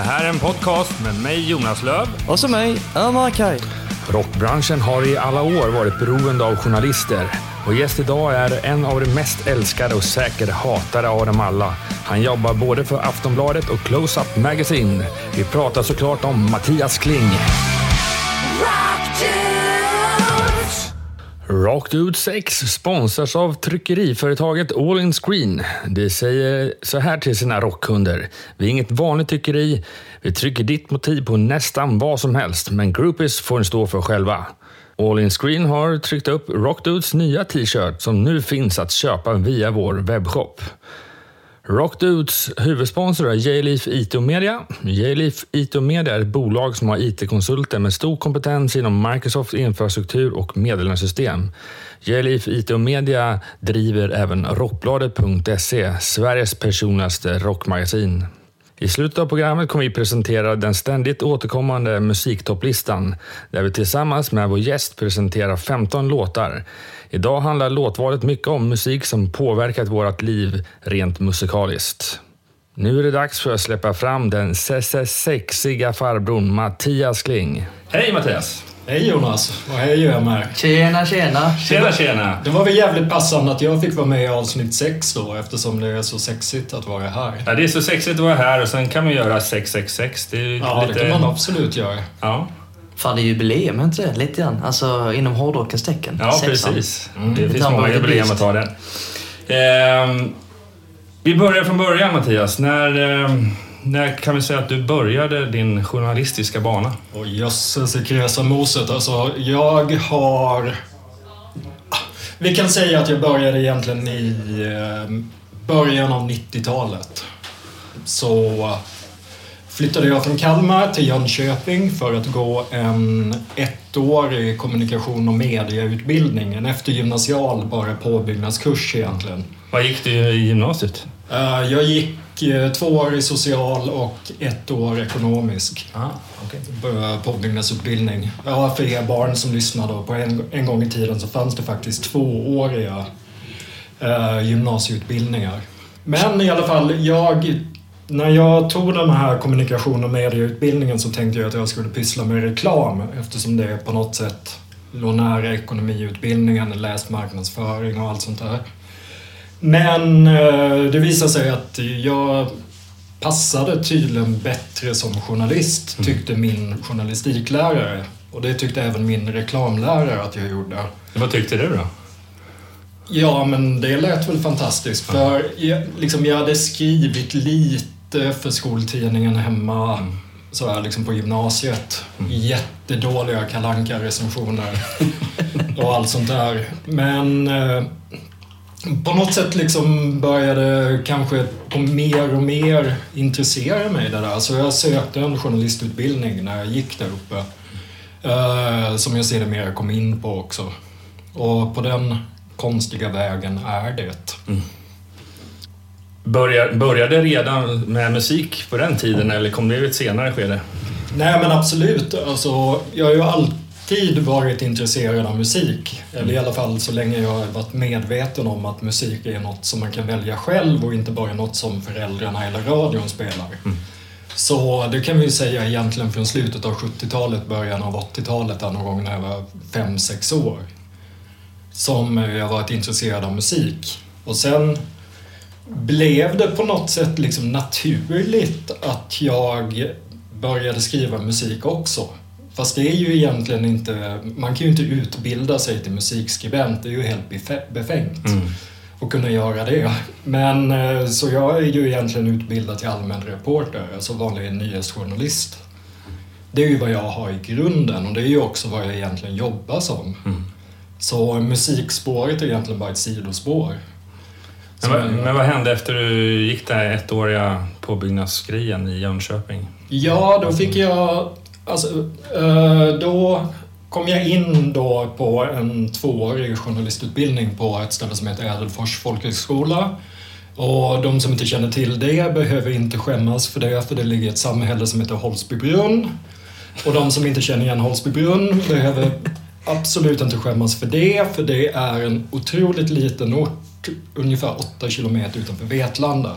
Det här är en podcast med mig Jonas Löv Och så mig, Ömer Kaj. Rockbranschen har i alla år varit beroende av journalister och gäst idag är en av de mest älskade och säkert hatade av dem alla. Han jobbar både för Aftonbladet och Close-Up Magazine. Vi pratar såklart om Mattias Kling. Rocked ut 6 sponsras av tryckeriföretaget All In Screen. De säger så här till sina rockkunder. Vi är inget vanligt tryckeri. Vi trycker ditt motiv på nästan vad som helst, men groupies får ni stå för själva. All In Screen har tryckt upp Rockdudes nya t-shirt som nu finns att köpa via vår webbshop. Rockdudes huvudsponsor är J-Leaf IT och Media. J-Leaf IT och Media är ett bolag som har IT-konsulter med stor kompetens inom Microsofts infrastruktur och meddelandesystem. J-Leaf IT och Media driver även Rockbladet.se, Sveriges personligaste rockmagasin. I slutet av programmet kommer vi presentera den ständigt återkommande musiktopplistan där vi tillsammans med vår gäst presenterar 15 låtar. Idag handlar låtvalet mycket om musik som påverkat vårt liv rent musikaliskt. Nu är det dags för att släppa fram den sexiga farbrorn Mattias Kling. Hej Mattias! Hej Jonas och hej Ömer. Tjena, tjena. Tjena tjena! Det var väl jävligt passande att jag fick vara med i avsnitt 6 då eftersom det är så sexigt att vara här. Ja, det är så sexigt att vara här och sen kan vi göra 666. Det är Ja, lite... det kan man absolut göra. Ja, Fan, det är jubileum, inte det? Lite grann. Alltså inom hårdrockens tecken. ja Sexan. precis. Mm. Det Det finns många man jubileum att ta den. Ehm, vi börjar från början Mattias. När, eh, när kan vi säga att du började din journalistiska bana? Oh, jösses i kresamoset. Alltså, jag har... Ah, vi kan säga att jag började egentligen i eh, början av 90-talet. Så flyttade jag från Kalmar till Jönköping för att gå en ettårig kommunikation och mediautbildning. En eftergymnasial, bara påbyggnadskurs egentligen. Vad gick du i gymnasiet? Eh, Jag gick eh, två år i social och ett år ekonomisk Ah, okay. påbyggnadsutbildning. Ja, för er barn som lyssnar då, på en, en gång i tiden så fanns det faktiskt tvååriga eh, gymnasieutbildningar. Men i alla fall, jag, när jag tog den här kommunikation och medieutbildningen så tänkte jag att jag skulle pyssla med reklam eftersom det på något sätt låg nära ekonomiutbildningen, läst marknadsföring och allt sånt där. Men eh, det visade sig att jag passade tydligen bättre som journalist, tyckte min journalistiklärare. Och det tyckte även min reklamlärare att jag gjorde. Vad tyckte du då? Ja, men det lät väl fantastiskt. För jag, liksom, jag hade skrivit lite för skoltidningen hemma så här, liksom på gymnasiet. Jättedåliga kalanka recensioner och allt sånt där. Men eh, på något sätt liksom började kanske på mer och mer intressera mig det där. Så jag sökte en journalistutbildning när jag gick där uppe. Eh, som jag sedermera kom in på också. Och på den konstiga vägen är det. Började, började redan med musik på den tiden eller kom det i ett senare skede? Nej men absolut. Alltså, jag har ju alltid varit intresserad av musik. Eller i alla fall så länge jag har varit medveten om att musik är något som man kan välja själv och inte bara något som föräldrarna eller radion spelar. Så det kan vi ju säga egentligen från slutet av 70-talet, början av 80-talet, där någon gång när jag var 5-6 år. Som jag varit intresserad av musik. Och sen blev det på något sätt liksom naturligt att jag började skriva musik också. Fast det är ju egentligen inte, man kan ju inte utbilda sig till musikskribent, det är ju helt befängt att kunna göra det. Men eh, så jag är ju egentligen utbildad till allmän reporter, alltså vanlig nyhetsjournalist. Det är ju vad jag har i grunden och det är ju också vad jag egentligen jobbar som. Så musikspåret är egentligen bara ett sidospår. Men, vad- men vad hände efter du gick den här ettåriga påbyggnadsgrejen i Jönköping? Ja, då fick jag... Alltså, eh, då kom jag in då på en tvåårig journalistutbildning på ett ställe som heter Ädelfors folkhögskola. Och de som inte känner till det behöver inte skämmas för det, för det ligger i ett samhälle som heter Holsbybrunn. Och de som inte känner igen Holsbybrunn behöver absolut inte skämmas för det, för det är en otroligt liten ort, ungefär 8 kilometer utanför Vetlanda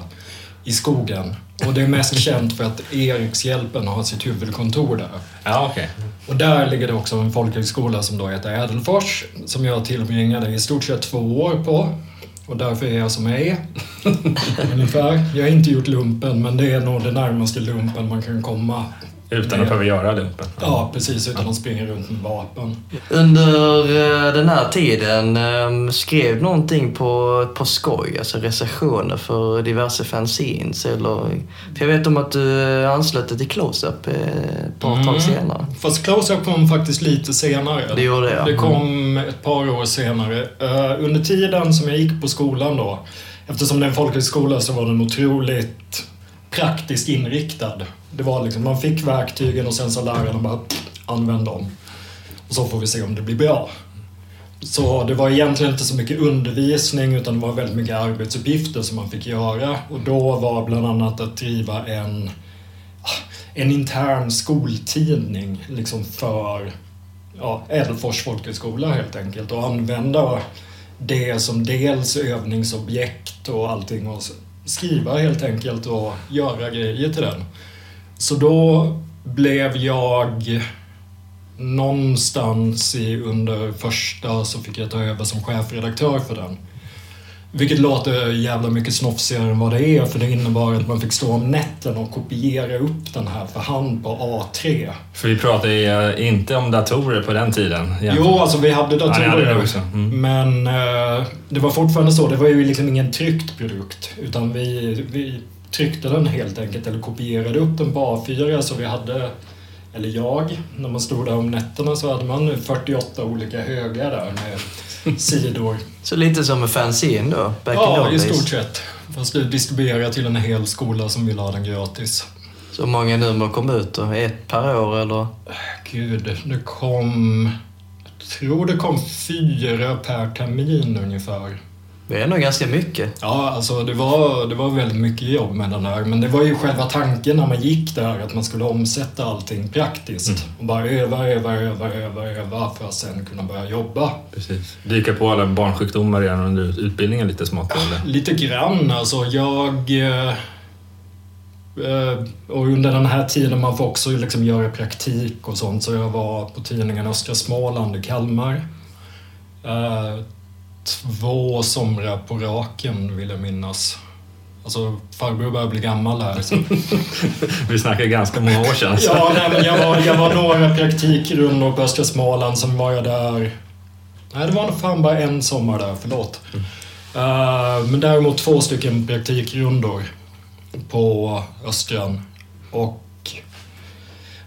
i skogen. Och det är mest känt för att Erikshjälpen har sitt huvudkontor där. Ja, okej. Och där ligger det också en folkhögskola som då heter Ädelfors, som jag tillbringade i stort sett två år på. Och därför är jag som jag är. Ungefär. Jag har inte gjort lumpen, men det är nog det närmaste lumpen man kan komma. Utan att behöva göra lumpen. Ja, precis. Utan att springa runt med vapen. Under eh, den här tiden eh, skrev någonting på, på skoj, alltså recensioner för diverse fanzines eller... För jag vet om att du eh, anslöt dig till Close-Up eh, ett par tag Mm. senare. Fast Close-Up kom faktiskt lite senare. Det gjorde det, ja. Det kom ett par år senare. Under tiden som jag gick på skolan då, eftersom det är en folkhögskola så var den otroligt praktiskt inriktad. Det var liksom, man fick verktygen och sen sa lärarna bara använd dem. Och så får vi se om det blir bra. Så det var egentligen inte så mycket undervisning utan det var väldigt mycket arbetsuppgifter som man fick göra. Och då var bland annat att driva en, ah, en intern skoltidning liksom för ja, Ädelfors folkhögskola helt enkelt och använda det som dels övningsobjekt och allting och skriva helt enkelt och göra grejer till den. Så då blev jag någonstans i, under första så fick jag ta över som chefredaktör för den. Vilket låter jävla mycket snofsigare än vad det är för det innebar att man fick stå om nätterna och kopiera upp den här för hand på A3. För vi pratar ju eh, inte om datorer på den tiden. Jo, alltså vi hade Ja, ni hade det datorer. också. Mm. Men eh, det var fortfarande så, det var ju liksom ingen tryckt produkt. Utan vi, vi tryckte den helt enkelt, eller kopierade upp den på A4 så vi hade, eller jag, när man stod där om nätterna så hade man 48 olika högar där med sidor. Så lite som en fanzine då, back Ja, i stort sett. Fast det distribuerade till en hel skola som ville ha den gratis. Så många nummer kom ut då? Ett per år eller? Gud, det kom... Jag tror det kom fyra per termin ungefär. Det är nog ganska mycket. Ja, alltså det var, det var väldigt mycket jobb med den där. Men det var ju själva tanken när man gick där att man skulle omsätta allting praktiskt. Och bara öva, öva, öva, öva, öva för att sen kunna börja jobba. Precis. Dyka på alla barnsjukdomar redan under utbildningen lite smått. Eller? Lite grann, alltså jag... eh, eh, Och under den här tiden man får också liksom göra praktik och sånt. Så jag var på tidningen Östra Småland i Kalmar. Eh, Två somrar på raken vill jag minnas. Alltså farbror börjar bli gammal här. Så. Vi snackar ganska många år sedan. så- Ja, nej, men jag var, jag var några praktikrundor på Östra Småland, sen var jag där... Nej, det var nog fan bara en sommar där, förlåt. Eh, men däremot två stycken praktikrundor på Östran. Och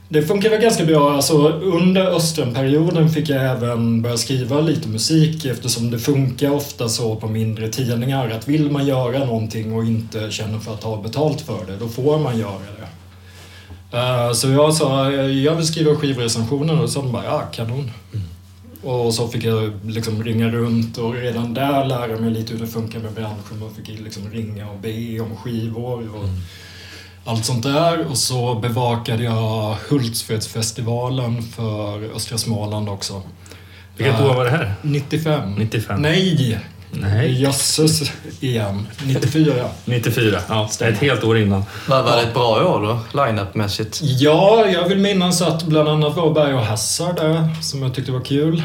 det funkar väl ganska bra. Alltså, under Östran-perioden fick jag även börja skriva lite musik eftersom det funkar ofta så på mindre tidningar att vill man göra någonting och inte känner för att ta betalt för det, då får man göra det. Eh, Så jag sa, jag vill skriva skivrecensioner och så de bara, ja kanon. Och så fick jag liksom ringa runt och redan där lära mig lite hur det funkar med branschen. Man fick liksom ringa och be om skivor och allt sånt där. Och så bevakade jag Hultsfredsfestivalen för Östra Småland också. Vilket Eh, år var det här? 95. 95? Nej! Nej. Jösses igen. 94. 94. Ja, det är ett helt år innan. Var, var det ett bra år då, line-up-mässigt? Ja, jag vill minnas att bland annat var Berg och Hassar där, som jag tyckte var kul.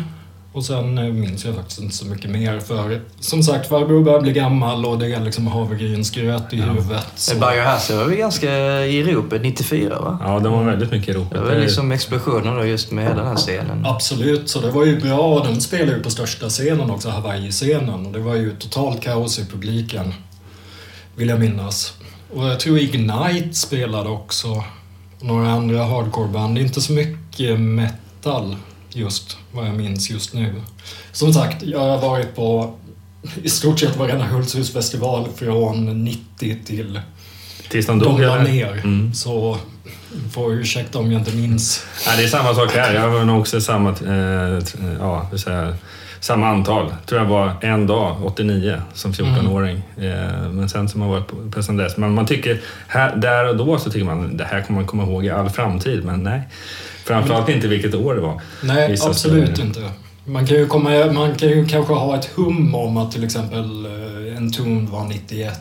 Och sen eh, minns jag faktiskt inte så mycket mer för som sagt farbror börjar bli gammal och det är liksom havregrynsgröt i huvudet. Så. Så. Biohazard var väl ganska i ropet 94 va? Ja, de var väldigt mycket i ropet. Det var liksom explosionen då just med hela den här scenen. Absolut, så det var ju bra. och Den spelade ju på största scenen också, Hawaii-scenen. Och det var ju totalt kaos i publiken, vill jag minnas. Och jag tror Ignite spelade också. Några andra hardcoreband. Det inte så mycket metal, just vad jag minns just nu. Som sagt, jag har varit på i stort sett varenda Hultshusfestival från 90 till Tills de de dog. la ner. Mm. Så får ursäkta om jag inte minns. Nej, det är samma sak här. Jag var nog också samma, eh, ja, säga, samma antal. tror jag var en dag, 89, som 14-åring. Eh, men sen som man varit på, på sen dess. Men man tycker, här, där och då så tycker man det här kommer man komma ihåg i all framtid. Men nej. Framförallt inte vilket år det var. Nej, Vissa absolut spelare. inte. Man kan, ju komma, man kan ju kanske ha ett hum om att till exempel eh, en ton var 91.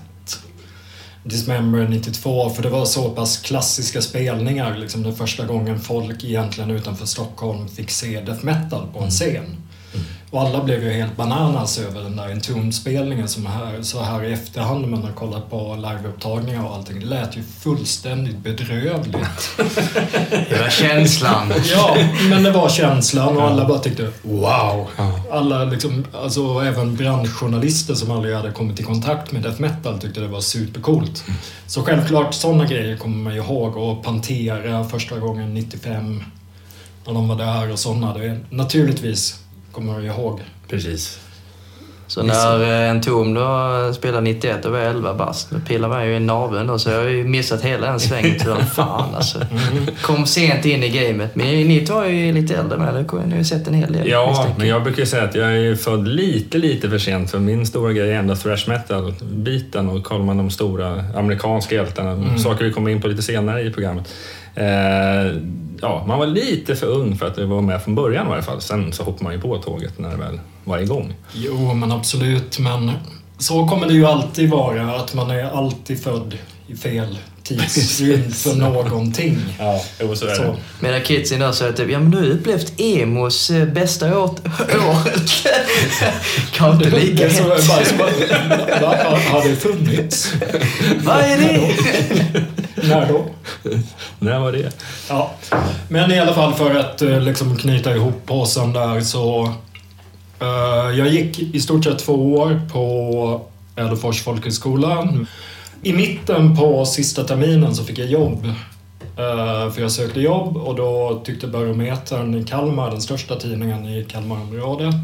Dismember 92 för det var så pass klassiska spelningar. Liksom den första gången folk egentligen utanför Stockholm fick se death metal på en scen. Och alla blev ju helt bananas över den där Entombed-spelningen som här, så här i efterhand när man har kollat på liveupptagningar och allting. Det lät ju fullständigt bedrövligt. Det var känslan. Ja, men det var känslan och alla bara tyckte wow. Alla liksom, alltså även branschjournalister som aldrig hade kommit i kontakt med death metal tyckte det var supercoolt. Så självklart sådana grejer kommer man ju ihåg och Pantera första gången 95 när de var där och sådana. Det, naturligtvis kommer ju ihåg. Precis. Så när eh, en tom då spelade 91, då var jag 11 bast. Då pillade man ju i naveln då, så jag har ju missat hela den svängen. Tyvärr. Fan alltså. Kom sent in i gamet. Men ni två är ju lite äldre med. Ni har ju sett en hel del. Ja, men jag brukar säga att jag är född lite, lite för sent för min stora grej är ändå thrash metal-biten och kollar man de stora amerikanska hjältarna, saker vi kommer in på lite senare i programmet. Eh, ja, man var lite för ung för att vara med från början i varje fall. Sen så hoppar man ju på tåget när det väl var igång. Jo, men absolut. Men så kommer det ju alltid vara. Att man är alltid född i fel tidsrymd för någonting. Ja, jo, så är Så. Medan kidsen då säger typ, ja men du har upplevt emos eh, bästa år, året. kan inte Det lika är så, hett. bara, så bara, va, har, har det funnits? Vad är det? När då? När var det? Ja. Men i alla fall för att eh, liksom knyta ihop påsen där så... eh, jag gick i stort sett två år på Ädelfors folkhögskola. I mitten på sista terminen så fick jag jobb. eh, för jag sökte jobb och då tyckte Barometern i Kalmar, den största tidningen i Kalmarområdet,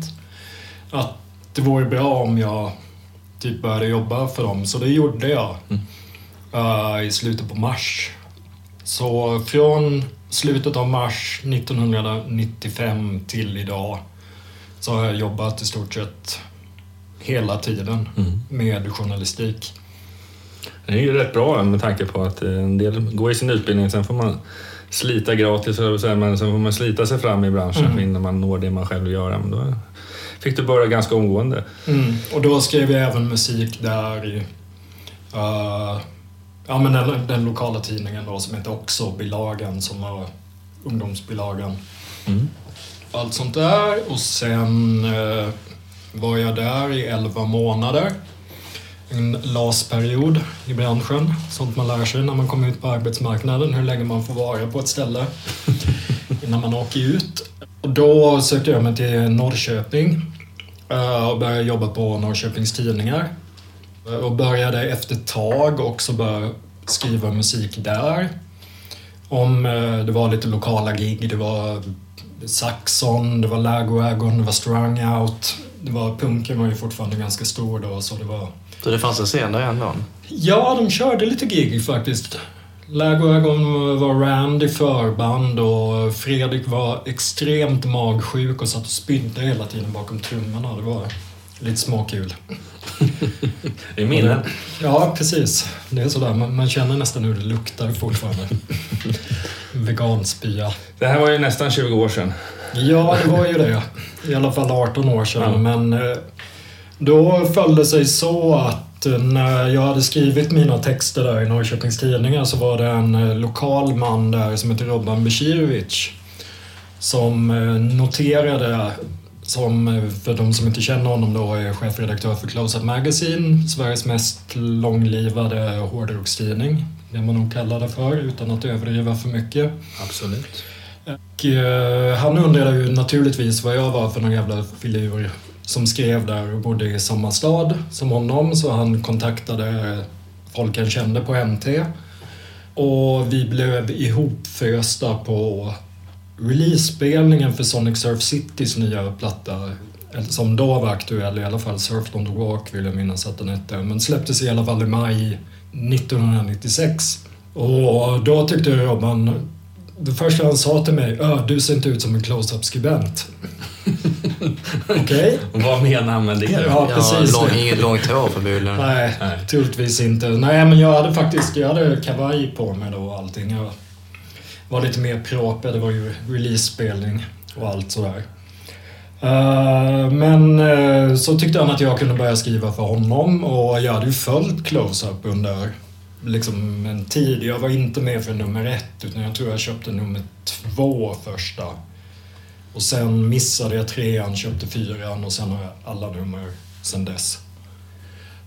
att det vore bra om jag typ började jobba för dem. Så det gjorde jag eh, i slutet på mars. Så från slutet av mars 1995 till idag så har jag jobbat i stort sett hela tiden med journalistik. Det är ju rätt bra med tanke på att eh, en del går i sin utbildning, sen får man slita gratis, men sen får man slita sig fram i branschen innan man når det man själv vill göra. Men då fick du börja ganska omgående. Mm. Och då skrev jag även musik där i eh, ja, men den, den lokala tidningen då som heter också Bilagan som var ungdomsbilagan. Mm. Allt sånt där och sen eh, var jag där i 11 månader. En LAS-period i branschen. Sånt man lär sig när man kommer ut på arbetsmarknaden, hur länge man får vara på ett ställe innan man åker ut. Och då sökte jag mig till Norrköping eh, och började jobba på Norrköpings Tidningar. Och började efter ett tag också börja skriva musik där. Om eh, det var lite lokala gig, det var Saxon, det var Lagwagon, det var Strung Out. Det var, punken var ju fortfarande ganska stor då så det var... Så det fanns en scen där ändå? Ja, de körde lite gig faktiskt. Lagwagon var Rand i förband och Fredrik var extremt magsjuk och satt och spydde hela tiden bakom trummorna. Det var lite småkul. Det är minnen. Ja, precis. Det är sådär. Man, man känner nästan hur det luktar fortfarande. Veganspya. Det här var ju nästan 20 år sedan. Ja, det var ju det. I alla fall 18 år sedan. Ja. Men eh, då föll det sig så att eh, när jag hade skrivit mina texter där i Norrköpings Tidningar så var det en eh, lokal man där som heter Robban Becirovic som noterade som, för de som inte känner honom då, är chefredaktör för Close Up Magazine, Sveriges mest långlivade hårdrockstidning. Det man nog kallar det för, utan att överdriva för mycket. Absolut. Och, eh, han undrade ju naturligtvis vad jag var för någon jävla filur som skrev där och bodde i samma stad som honom, så han kontaktade folk han kände på MT. Och vi blev ihopfösta på release-spelningen för Sonic Surf Citys nya platta. Som då var aktuell, i alla fall Surf on the Walk vill jag minnas att den hette. Men släpptes i alla fall i maj 1996. Och då tyckte Robban, det första han sa till mig, Ö, du ser inte ut som en close-up skribent. Okej? Vad menar han med det? då? Ja, precis. lång, inget långt hår förmodligen. Nej, Nej. troligtvis inte. Nej, men jag hade faktiskt jag hade kavaj på mig då och allting. Jag var lite mer proper, det var ju release-spelning och allt sådär. Uh, men uh, så tyckte han att jag kunde börja skriva för honom och jag hade ju följt Close-Up under liksom en tid. Jag var inte med för nummer ett utan jag tror jag köpte nummer två första. Och sen missade jag trean, köpte fyran och sen har jag alla nummer sen dess.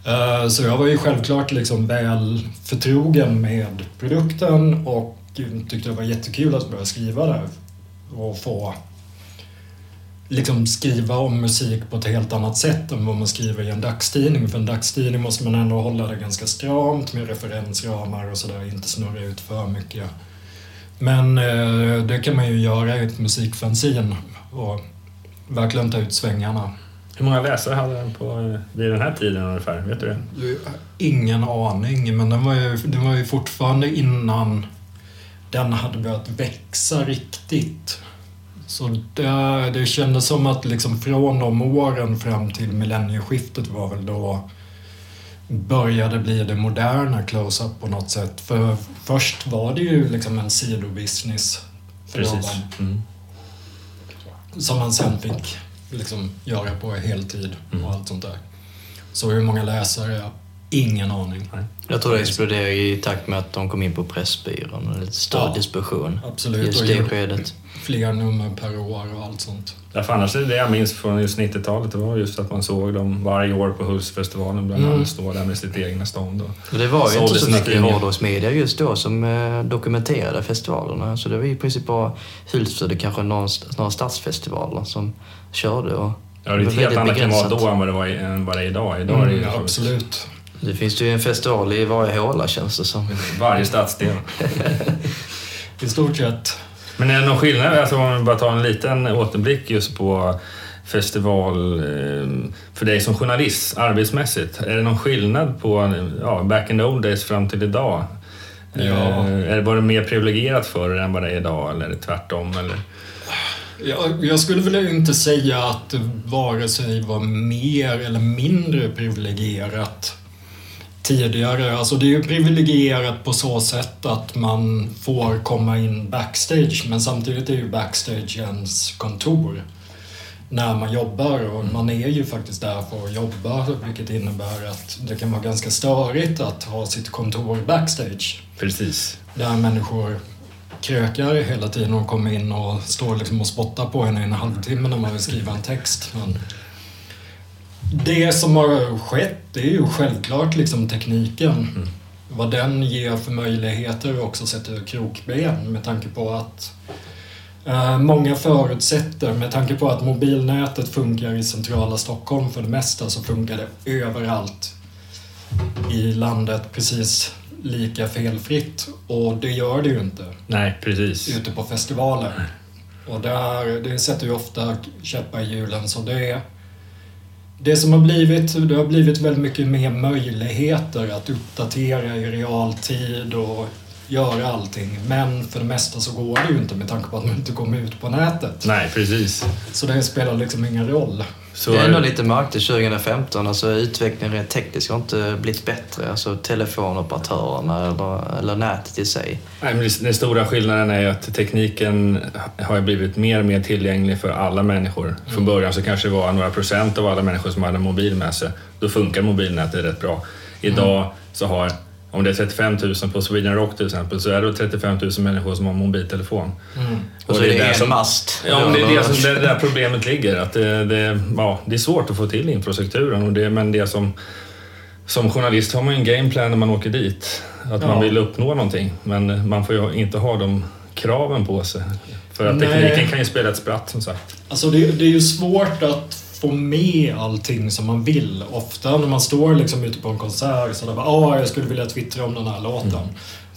Uh, Så jag var ju självklart liksom väl förtrogen med produkten och tyckte det var jättekul att börja skriva där. Och få liksom skriva om musik på ett helt annat sätt än vad man skriver i en dagstidning. För en dagstidning måste man ändå hålla det ganska stramt med referensramar och sådär, inte snurra ut för mycket. Men eh, det kan man ju göra i ett musikfanzin och verkligen ta ut svängarna. Hur många läsare hade den på, vid den här tiden ungefär? Vet du det? Ingen aning, men den var ju, det var ju fortfarande innan den hade börjat växa riktigt. Så det, det kändes som att liksom från de åren fram till millennieskiftet var väl då började bli det moderna close-up på något sätt. För först var det ju liksom en sidobusiness för Precis. Mm. som man sen fick liksom göra på heltid Mm. och allt sånt där. Så hur många läsare? Ingen aning. Jag tror det exploderade i takt med att de kom in på Pressbyrån och lite större Ja, distribution. Absolut. Just det skedet. Fler nummer per år och allt sånt. Därför annars är det jag minns från just 90-talet, det var just att man såg dem varje år på Hultsfestivalen bland Mm. annat stå där med sitt egna stånd. Och Och det var ju inte så mycket hårdrocksmedia just då som eh, dokumenterade festivalerna. Så det var ju i princip bara Hultsfred och kanske några, några stadsfestivaler som körde. Och Ja, det är ett var helt väldigt annat klimat då än vad det, var, i- än vad det är idag. Idag är det ju Mm, absolut. Det finns ju en festival i varje håla känns det som. varje stadsdel. I stort sett. Men är det någon skillnad, alltså om vi bara tar en liten återblick just på festival eh, för dig som journalist arbetsmässigt? Är det någon skillnad på ja, back in the old days fram till idag? Ja. Eh, Är det, var det mer privilegierat förr än vad det är idag eller är det tvärtom? Eller? Jag, jag skulle väl inte säga att det vare sig var mer eller mindre privilegierat tidigare. Alltså det är ju privilegierat på så sätt att man får komma in backstage men samtidigt är ju backstage ens kontor när man jobbar och man är ju faktiskt där för att jobba vilket innebär att det kan vara ganska störigt att ha sitt kontor backstage. Precis. Där människor krökar hela tiden och kommer in och står liksom och spottar på en i en halvtimme när man vill skriva en text. Men det som har skett det är ju självklart liksom tekniken. Vad den ger för möjligheter och också sätter krokben med tanke på att eh, Många förutsätter, med tanke på att mobilnätet funkar i centrala Stockholm för det mesta, så funkar det överallt i landet precis lika felfritt. Och det gör det ju inte Nej, precis. ute på festivaler. Och där, det sätter ju ofta käppar i hjulen. Så det, är- det som har blivit, det har blivit väldigt mycket mer möjligheter att uppdatera i realtid och göra allting. Men för det mesta så går det ju inte med tanke på att man inte kommer ut på nätet. Nej, precis. Så det spelar liksom ingen roll. Så det är ändå lite märkligt 2015. Alltså utvecklingen rent tekniskt har inte blivit bättre. Alltså telefonoperatörerna eller, eller nätet i sig. Nej, men den stora skillnaden är ju att tekniken har blivit mer och mer tillgänglig för alla människor. Från början så kanske det var några procent av alla människor som hade en mobil med sig. Då funkar mobilnätet rätt bra. Idag så har, om det är 35 000 på Sweden Rock till exempel, så är det 35 000 människor som har mobiltelefon. Och så är det, en som- mast. Ja, men det är det, som, det är där problemet ligger. Att det, det, ja, det är svårt att få till infrastrukturen. Och det, men det som, som journalist har man ju en gameplan när man åker dit. Att man Ja. vill uppnå någonting. Men man får ju inte ha de kraven på sig. För att Nej. tekniken kan ju spela ett spratt som sagt. Alltså det, det är ju svårt att få med allting som man vill. Ofta när man står liksom ute på en konsert så där bara "Åh, jag skulle vilja twittra om den här låten.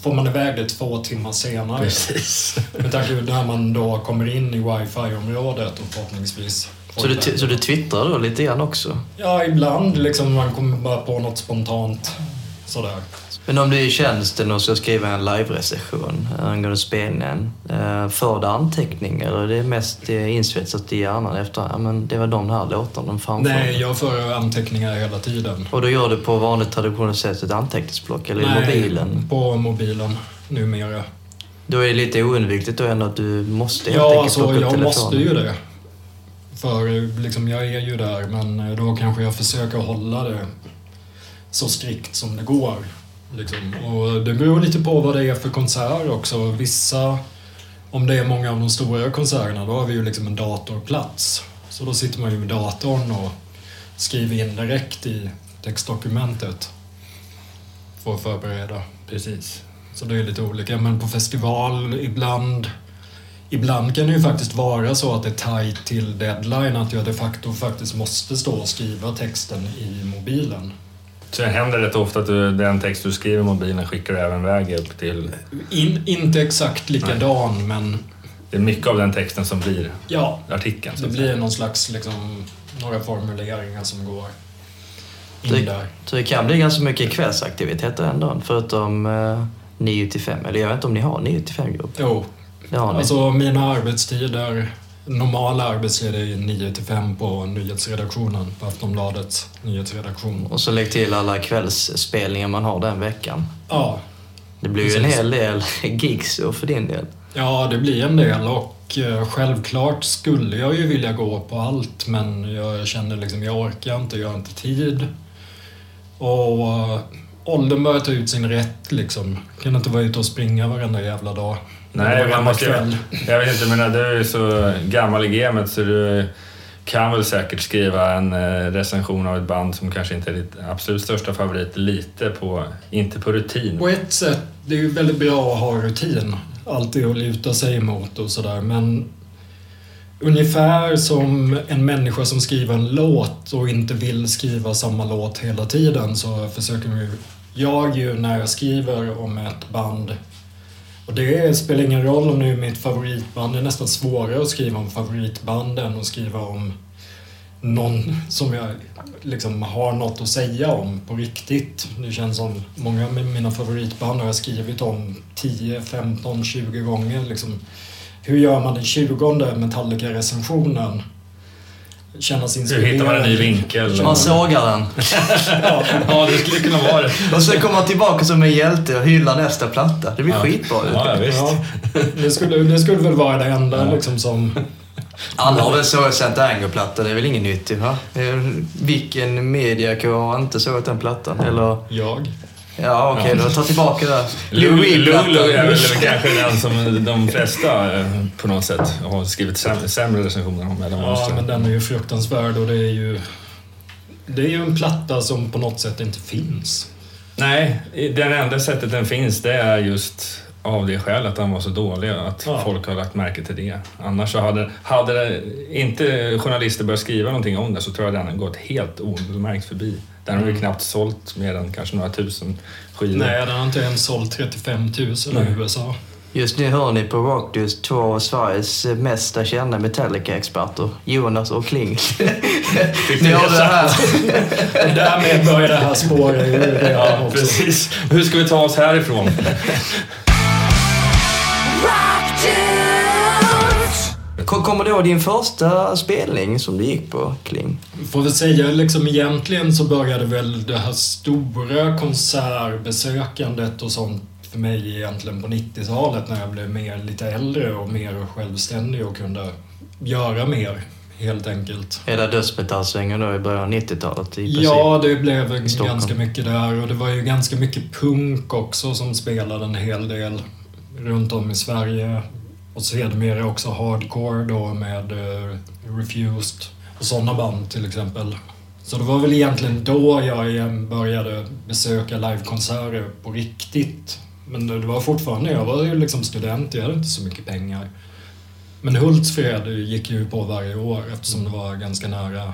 Får man iväg det två timmar senare. Precis. Med tanke på när man då kommer in i wifi-området och förhoppningsvis Så du, så du twittrar då lite grann också? Ja, ibland liksom man kommer bara på något spontant. Sådär. Men om du är i tjänsten och ska skriva en live-recension angående spelningen, eh, för du anteckningar eller är det mest eh, insvetsat i hjärnan efter ja, men det var de här låtarna de framförde? Nej, jag för anteckningar hela tiden. Och då gör du på vanligt traditionellt sätt ett anteckningsblock eller i Nej, mobilen? På mobilen numera. Då är det lite oundvikligt då ändå att du måste helt Ja, enkelt alltså plocka upp jag telefonen. måste ju det. För liksom, jag är ju där, men då kanske jag försöker hålla det så strikt som det går. Liksom. Och det beror lite på vad det är för konsert också. Vissa, om det är många av de stora konserterna, då har vi ju liksom en datorplats. Så då sitter man ju med datorn och skriver in direkt i textdokumentet för att förbereda. Precis. Så det är lite olika. Men på festival ibland Ibland kan det ju faktiskt vara så att det är tajt till deadline, att jag de facto faktiskt måste stå och skriva texten i mobilen. Så det händer rätt ofta att du, den text du skriver i mobilen skickar du även iväg upp till... In, inte exakt likadan, Nej. men... Det är mycket av den texten som blir ja, artikeln. det blir någon slags, liksom, några formuleringar som går in det, där. Så det kan bli ganska mycket kvällsaktiviteter ändå, förutom eh, 9 till 5. Eller jag vet inte om ni har 9 till 5 grupp? Jo, Ja, alltså mina arbetstider, normala arbetstider är 9 till 5 på nyhetsredaktionen, på Aftonbladets nyhetsredaktion. Och så lägg till alla kvällsspelningar man har den veckan. Ja. Det blir ju en hel del gigs för din del. Ja, det blir en del och eh, självklart skulle jag ju vilja gå på allt men jag känner liksom, jag orkar inte, jag har inte tid. Och uh, åldern börjar ta ut sin rätt liksom. Jag kan inte vara ute och springa varenda jävla dag. Nej, man måste kväll. Jag vet inte, men du är ju så gammal i gamet så du kan väl säkert skriva en eh, recension av ett band som kanske inte är ditt absolut största favorit, lite på, inte på rutin. På ett sätt, det är ju väldigt bra att ha rutin. Alltid att luta sig emot och sådär, men ungefär som en människa som skriver en låt och inte vill skriva samma låt hela tiden så försöker jag ju när jag skriver om ett band och det spelar ingen roll om nu mitt favoritband, det är nästan svårare att skriva om favoritbanden än att skriva om någon som jag liksom har något att säga om på riktigt. Det känns som många av mina favoritband har jag skrivit om 10, 15, 20 gånger. Liksom, hur gör man den 20 Metallica-recensionen? Känna inspirerad. Hur hittar man en ny vinkel? Man sågar den. ja. ja, det skulle kunna vara det. Och sen kommer man tillbaka som en hjälte och hyllar nästa platta. Det blir ja. skitbra ja, ja, visst. Ja. Det, skulle, det skulle väl vara det enda ja. liksom som... Alla har väl sågat Santa Anger-platta, det är väl inget nytt va? Vilken mediakår har inte sågat den plattan? Eller? Jag. Ja, okej okay, då. Ta tillbaka det. Lulu är väl kanske den som de flesta eh, på något sätt har skrivit sämre recensioner om. Eller ja, men den är ju fruktansvärd och det är ju... Det är ju en platta som på något sätt inte finns. Nej, det enda sättet den finns det är just av det skälet att den var så dålig, att ja. folk har lagt märke till det. Annars så hade, hade inte journalister börjat skriva någonting om det så tror jag den hade gått helt obemärkt förbi. Den har ju mm. knappt sålt mer än kanske några tusen skivor. Nej, den har inte ens sålt 35 000 i USA. Just nu hör ni på Rocknews två av Sveriges mest kända Metallica-experter, Jonas och Kling. ni har det här. och därmed börjar det här spåra ur ja, precis. Hur ska vi ta oss härifrån? Kommer du ihåg din första spelning som du gick på, Kling? Får väl säga liksom egentligen så började väl det här stora konsertbesökandet och sånt för mig egentligen på 90-talet när jag blev mer lite äldre och mer självständig och kunde göra mer helt enkelt. Är det dödsmetallsvängen då i början av 90-talet? Ja, det blev ganska mycket där och det var ju ganska mycket punk också som spelade en hel del runt om i Sverige. Och sedermera också hardcore då med uh, Refused och sådana band till exempel. Så det var väl egentligen då jag började besöka livekonserter på riktigt. Men det var fortfarande, jag var ju liksom student, jag hade inte så mycket pengar. Men Hultsfred gick ju på varje år eftersom det var ganska nära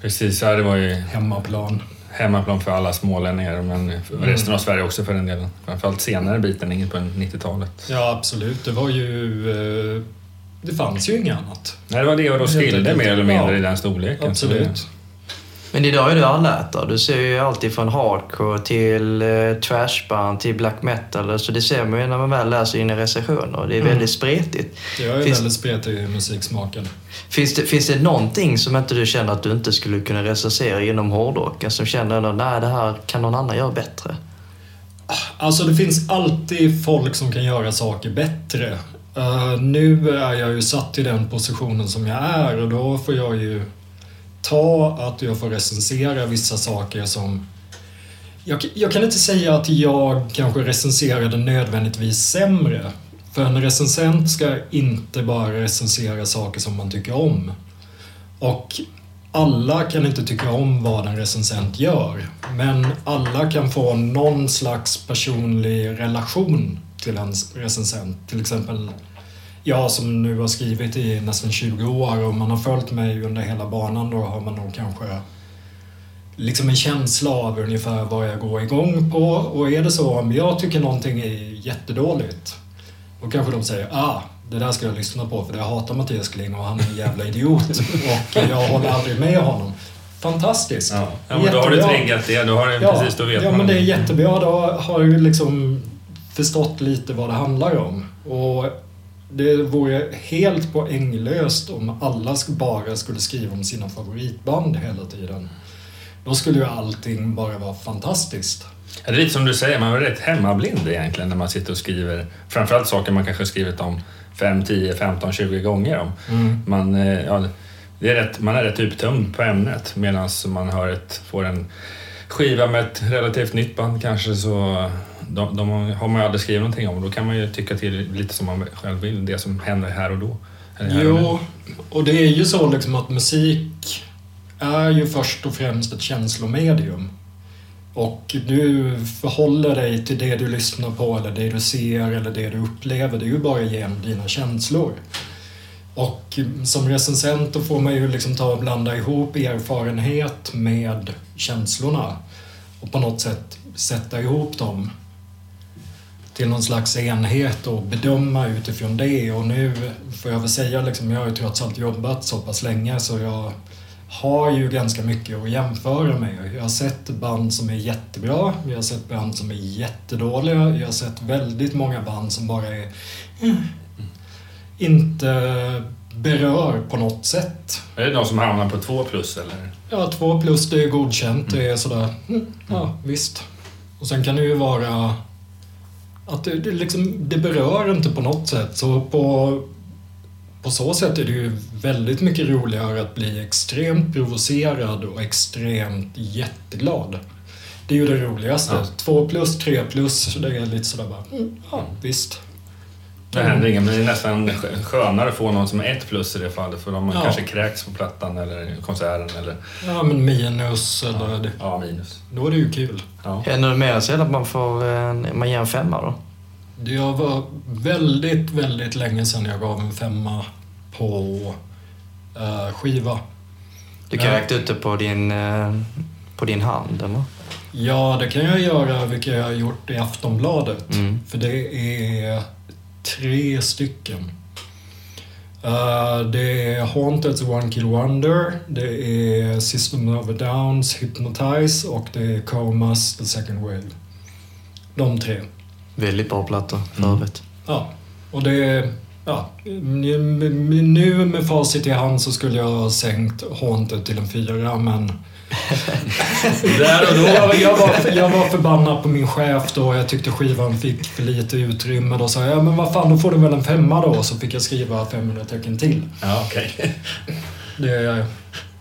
Precis, ja, det var ju hemmaplan hemmaplan för alla smålänningar, men mm. resten av Sverige också för den delen. Framförallt senare biten på 90-talet. Ja, absolut. Det var ju... Eh, det fanns ju inget annat. Nej, det var det och Roskilde mer eller mindre ja, i den storleken. Absolut. Men idag är du allätare. Du ser ju alltid från hardcore till eh, trashband till black metal. Så det ser man ju när man väl läser dina recensioner. Det är mm. väldigt spretigt. Jag är finns, väldigt spretig i musiksmaken. Finns det, finns det någonting som inte du känner att du inte skulle kunna recensera inom hårdrocken? Som känner att nej, det här kan någon annan göra bättre? Alltså det finns alltid folk som kan göra saker bättre. Uh, nu är jag ju satt i den positionen som jag är och då får jag ju ta att jag får recensera vissa saker som Jag, jag kan inte säga att jag kanske recenserade nödvändigtvis sämre. För en recensent ska inte bara recensera saker som man tycker om. Och alla kan inte tycka om vad en recensent gör. Men alla kan få någon slags personlig relation till en recensent. Till exempel jag som nu har skrivit i nästan 20 år och man har följt mig under hela banan då har man nog kanske liksom en känsla av ungefär vad jag går igång på. Och är det så om jag tycker någonting är jättedåligt, då kanske de säger ah, det där ska jag lyssna på för jag hatar Mattias Kling och han är en jävla idiot och jag håller aldrig med honom. Fantastiskt! Ja, ja men då har du triggat det. Då har du, ja, precis, då vet ja, man. men det är jättebra. Då har du liksom förstått lite vad det handlar om. Och det vore helt poänglöst om alla bara skulle skriva om sina favoritband hela tiden. Då skulle ju allting bara vara fantastiskt. Det är lite som du säger, man är rätt hemmablind egentligen när man sitter och skriver. Framförallt saker man kanske skrivit om 5, 10, 15, 20 gånger om. Mm. Man, eh, ja, det är rätt, man är rätt uttömd på ämnet medan man hör ett, får en skiva med ett relativt nytt band kanske så de, de har man ju aldrig skrivit någonting om då kan man ju tycka till lite som man själv vill, det som händer här och då. Här och. Jo, och det är ju så liksom att musik är ju först och främst ett känslomedium. Och du förhåller dig till det du lyssnar på eller det du ser eller det du upplever. Det är ju bara genom dina känslor. Och som recensent då får man ju liksom ta och blanda ihop erfarenhet med känslorna och på något sätt sätta ihop dem till någon slags enhet och bedöma utifrån det. Och nu får jag väl säga, liksom, jag har ju trots allt jobbat så pass länge så jag har ju ganska mycket att jämföra med. Jag har sett band som är jättebra, jag har sett band som är jättedåliga, jag har sett väldigt många band som bara är mm, inte berör på något sätt. Är det de som hamnar på två plus eller? Ja, två plus det är godkänt. Det är sådär, mm, ja visst. Och sen kan det ju vara att det, det, liksom, det berör inte på något sätt. Så på, på så sätt är det ju väldigt mycket roligare att bli extremt provocerad och extremt jätteglad. Det är ju det roligaste. Ja. Två plus, tre plus, det är lite sådär bara, mm, ja visst. Det händer inget, men det är nästan skö- skönare att få någon som är ett plus i det fallet för de Ja. kanske kräks på plattan eller konserten eller Ja men minus eller det, ja, minus. då är det ju kul. Ja. Händer det mer så att man får en, man ger en femma då? Det var väldigt, väldigt länge sedan jag gav en femma på eh, skiva. Du kan Ja. räkna ut det på din, eh, på din hand eller? Ja, det kan jag göra, vilket jag har gjort i Aftonbladet. Mm. För det är tre stycken. Eh, det är Haunted's One Kill Wonder, det är System of a Downs Hypnotize och det är Comas The Second Wave. De tre. Väldigt bra plattor för Mm. övrigt. Ja, och det är... Ja, nu med facit i hand så skulle jag ha sänkt Haunted till en fyra, men... Där och då. Jag, jag, var, jag var förbannad på min chef då. Jag tyckte skivan fick för lite utrymme. Då sa jag, ja men vad fan, då får du väl en femma då. Så fick jag skriva 500 tecken till. Ja, okej. Det,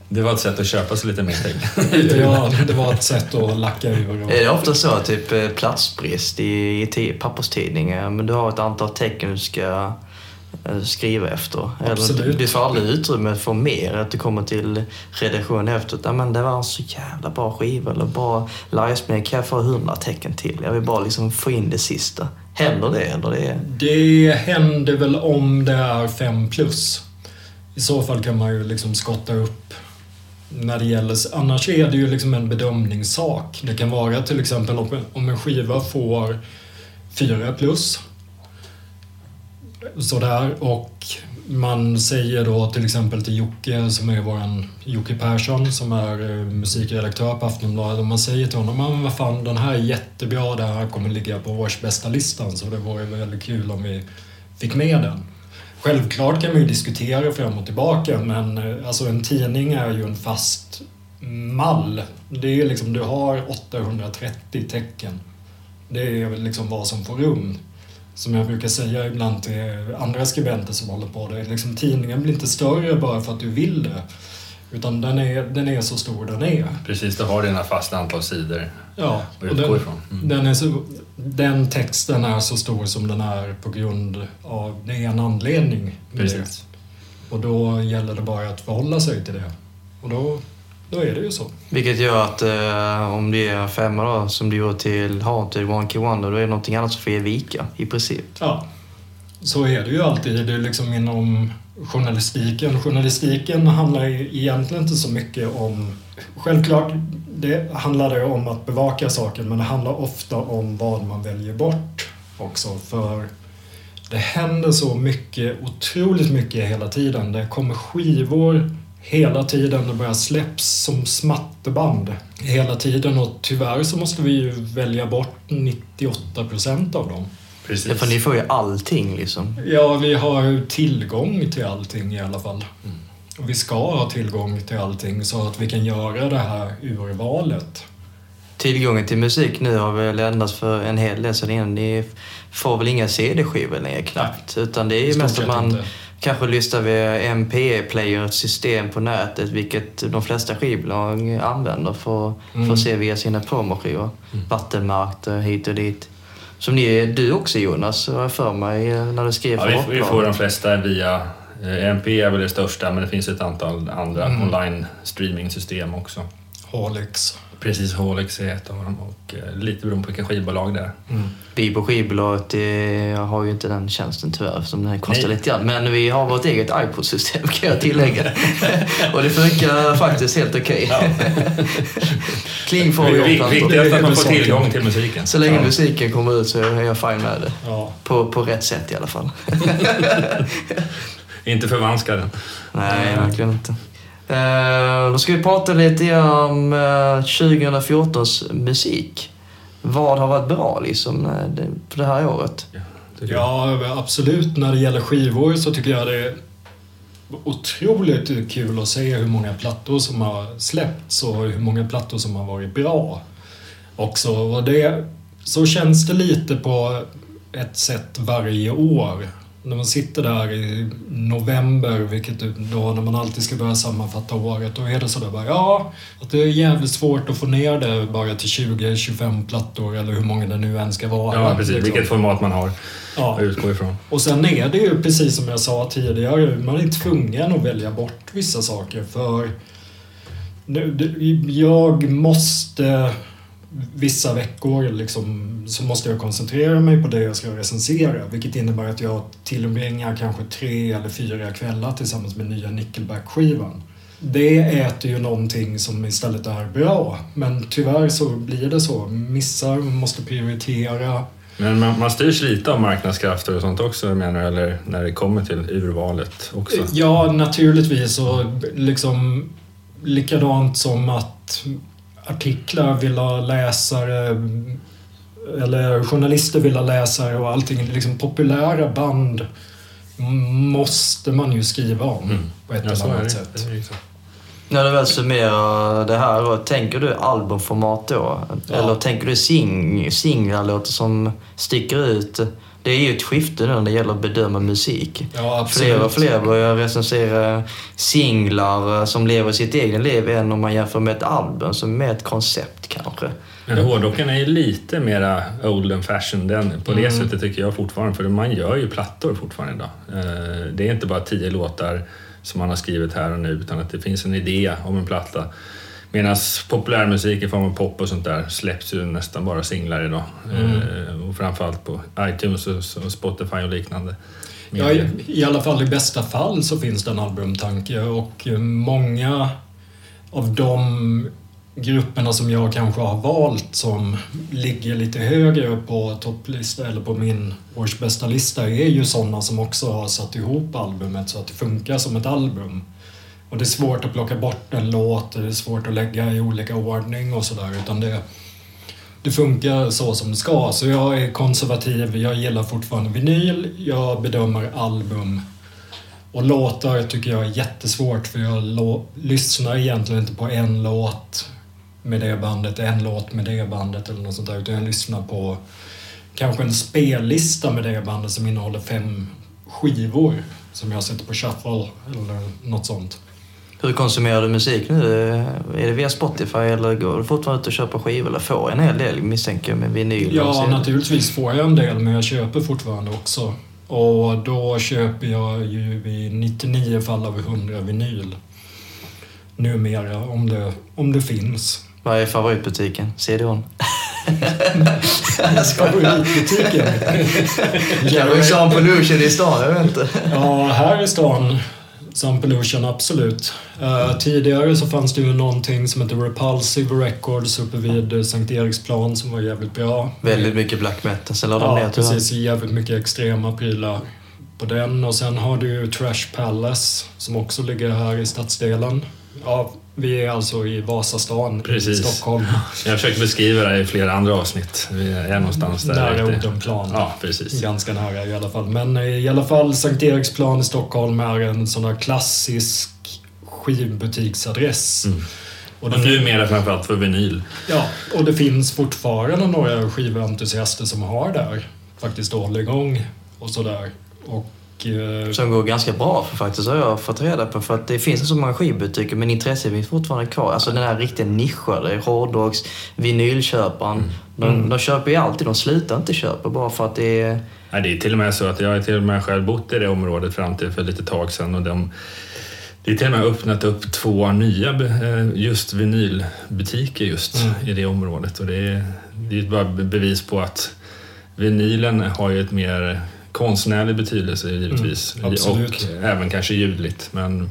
Det var ett sätt att köpa sig lite mer tid. ja, det var ett sätt att lacka ur. Och, Är det ofta så, typ eh, platsbrist i, i ti- papperstidningar, men du har ett antal tecken du ska skriva efter? Eller Absolut. du, du får aldrig utrymme för mer, att du kommer till redaktionen efteråt. Ja, men det var en så jävla bra skiva eller bra livespelning. Kan jag få hundra tecken till? Jag vill bara liksom få in det sista. Händer det? Eller det. Det händer väl om det är 5 plus. I så fall kan man ju liksom skotta upp när det gäller... Annars är det ju liksom en bedömningssak. Det kan vara till exempel om en- skiva får 4 plus. Sådär. Och man säger då till exempel till Jocke, som är våran Jocke Persson, som är eh, musikredaktör på Aftonbladet. Och man säger till honom, men vad fan den här är jättebra, den här kommer ligga på årsbästa listan så det vore väldigt kul om vi fick med den. Självklart kan man ju diskutera fram och tillbaka men eh, alltså en tidning är ju en fast mall. Det är liksom, du har 830 tecken. Det är väl liksom vad som får rum. Som jag brukar säga ibland till andra skribenter som håller på. Det liksom, tidningen blir inte större bara för att du vill det. Utan den är, den är så stor den är. Precis, du har dina fasta antal sidor Ja, att och utgå den, ifrån. Mm. den, är så, den texten är så stor som den är på grund av, det är en anledning. Precis. Det. Och då gäller det bara att förhålla sig till det. Och då, då är det ju så. Vilket gör att eh, om det är femma då, som du gjorde till Haunted One Key Wonder, då är det någonting annat som får ge vika i princip. Ja, så är det ju alltid. Det är liksom inom journalistiken. Journalistiken handlar egentligen inte så mycket om... Självklart, det handlar det om att bevaka saker, men det handlar ofta om vad man väljer bort också. För det händer så mycket, otroligt mycket hela tiden. Det kommer skivor hela tiden. Bara släpps som smatterband hela tiden och tyvärr så måste vi ju välja bort 98 procent av dem. Precis. Ja, för ni får ju allting liksom. Ja, vi har tillgång till allting i alla fall. Och vi ska ha tillgång till allting så att vi kan göra det här urvalet. Tillgången till musik nu har väl ändrats för en hel del sedan innan. Ni får väl inga CD-skivor längre knappt. Utan det är ju mest att man inte. Kanske lyssnar via MP-player, ett system på nätet, vilket de flesta skivbolag använder för, för Mm. att se via sina promoskivor. Vattenmarkt eh, hit och dit. Som ni, du också Jonas, har jag för mig, när du skrev Ja, för vi, vi får de flesta via eh, MP är väl det största, men det finns ett antal andra Mm. online streaming-system också. Holix. Precis, Holix är ett av dem och eh, lite beroende på vilka skivbolag det är. Vi på skivbolaget eh, har ju inte den tjänsten tyvärr eftersom den kostar Nej. lite grann. Men vi har vårt eget iPod-system kan jag tillägga. och det funkar faktiskt helt okej. Kling får Det vi viktigast att man får tillgång till musiken. Så länge Ja. musiken kommer ut så är jag fine med det. Ja. På, på rätt sätt i alla fall. Inte förvanska den. Nej, verkligen inte. Eh, då ska vi prata lite grann om eh, 2014s musik. Vad har varit bra liksom eh, det, på det här året? Ja, absolut. När det gäller skivor så tycker jag det är otroligt kul att se hur många plattor som har släppts och hur många plattor som har varit bra också. Och det, så känns det lite på ett sätt varje år. När man sitter där i november, vilket då när man alltid ska börja sammanfatta året, då är det sådär bara ja, att det är jävligt svårt att få ner det bara till 20-25 plattor eller hur många det nu än ska vara. Ja, precis. liksom. Vilket format man har Ja. att utgå ifrån. Och sen är det ju precis som jag sa tidigare, man är tvungen att välja bort vissa saker för jag måste vissa veckor liksom, så måste jag koncentrera mig på det jag ska recensera vilket innebär att jag tillbringar kanske tre eller fyra kvällar tillsammans med nya Nickelback-skivan. Det äter ju någonting som istället är bra men tyvärr så blir det så. Missar, måste prioritera. Men man, man styrs lite av marknadskrafter och sånt också menar du? Eller när det kommer till urvalet också? Ja, naturligtvis. Och liksom likadant som att artiklar vill ha läsare eller journalister vill ha läsare och allting. Liksom populära band måste man ju skriva om Mm. på ett Ja, eller annat det. sätt. När du väl summerar det här, då, tänker du albumformat då? Ja. Eller tänker du sing, singlar, låtar som sticker ut? Det är ju ett skifte nu när det gäller att bedöma musik. Ja. Fler och fler börjar recensera singlar eh, som lever sitt eget liv än om man jämför med ett album som är mer ett koncept kanske. Men hårdrocken är ju lite mera old and fashion den, på det Mm. sättet tycker jag fortfarande. För man gör ju plattor fortfarande idag. Eh, Det är inte bara tio låtar som man har skrivit här och nu utan att det finns en idé om en platta. Medan populärmusik i form av pop och sånt där släpps ju nästan bara singlar idag. Mm. Eh, Och framförallt på iTunes och och Spotify och liknande. Ja, i, I alla fall i bästa fall så finns det en albumtanke och eh, många av de grupperna som jag kanske har valt som ligger lite högre på topplista eller på min årsbästa lista är ju sådana som också har satt ihop albumet så att det funkar som ett album. Och det är svårt att plocka bort en låt, det är svårt att lägga i olika ordning och sådär utan det, det funkar så som det ska. Så jag är konservativ, jag gillar fortfarande vinyl, jag bedömer album. Och låtar tycker jag är jättesvårt för jag lyssnar egentligen inte på en låt med det bandet, en låt med det bandet eller något sånt där. Utan jag lyssnar på kanske en spellista med det bandet som innehåller fem skivor som jag sätter på shuffle eller något sånt. Hur konsumerar du musik nu? Är det via Spotify eller går du fortfarande ut och köper skivor? Eller får en hel del misstänker jag med vinyl? Ja, CD? naturligtvis får jag en del, men jag köper fortfarande också. Och då köper jag ju i 99 fall av 100 vinyl. Numera, om det, om det finns. Vad är favoritbutiken? CD-ON? jag. Favoritbutiken? Kanske Jean Pollution i stan, jag vet inte. Ja, här i stan, Sun Pollution, absolut. Eh, tidigare så fanns det ju någonting som hette Repulsive Records uppe vid eh, Sankt Eriksplan som var jävligt bra. Väldigt mycket black metal. Sen lade de ner Ja, precis. Jävligt mycket extrema prylar på den. Och sen har du ju Trash Palace som också ligger här i stadsdelen. Ja, vi är alltså i Vasastan i Precis. Stockholm. Jag har försökt beskriva det i flera andra avsnitt. Vi är någonstans där. Nära. Odenplan. Ja, precis. Ganska nära i alla fall. Men i alla fall Sankt Eriksplan i Stockholm är en sån här klassisk skivbutiksadress. Mm. Och, numera framförallt för vinyl. ja, och det finns fortfarande några skiventusiaster som har där faktiskt hålligång och sådär. Och eh, Som går ganska bra för faktiskt har jag fått reda på. För att det finns så många skivbutiker men intresset finns fortfarande kvar. Alltså den här riktiga nischade hårdrocks, vinylköparen. De, de köper ju alltid, de slutar inte köpa bara för att det är... Nej, det är till och med så att jag har till och med själv bott i det området fram till för lite tag sedan. Och de, det är till och med öppnat upp två nya eh, just vinylbutiker just Mm. i det området. Och det är, det är bara bevis på att vinylen har ju ett mer konstnärlig betydelse givetvis. Mm, och även kanske ljudligt. Men,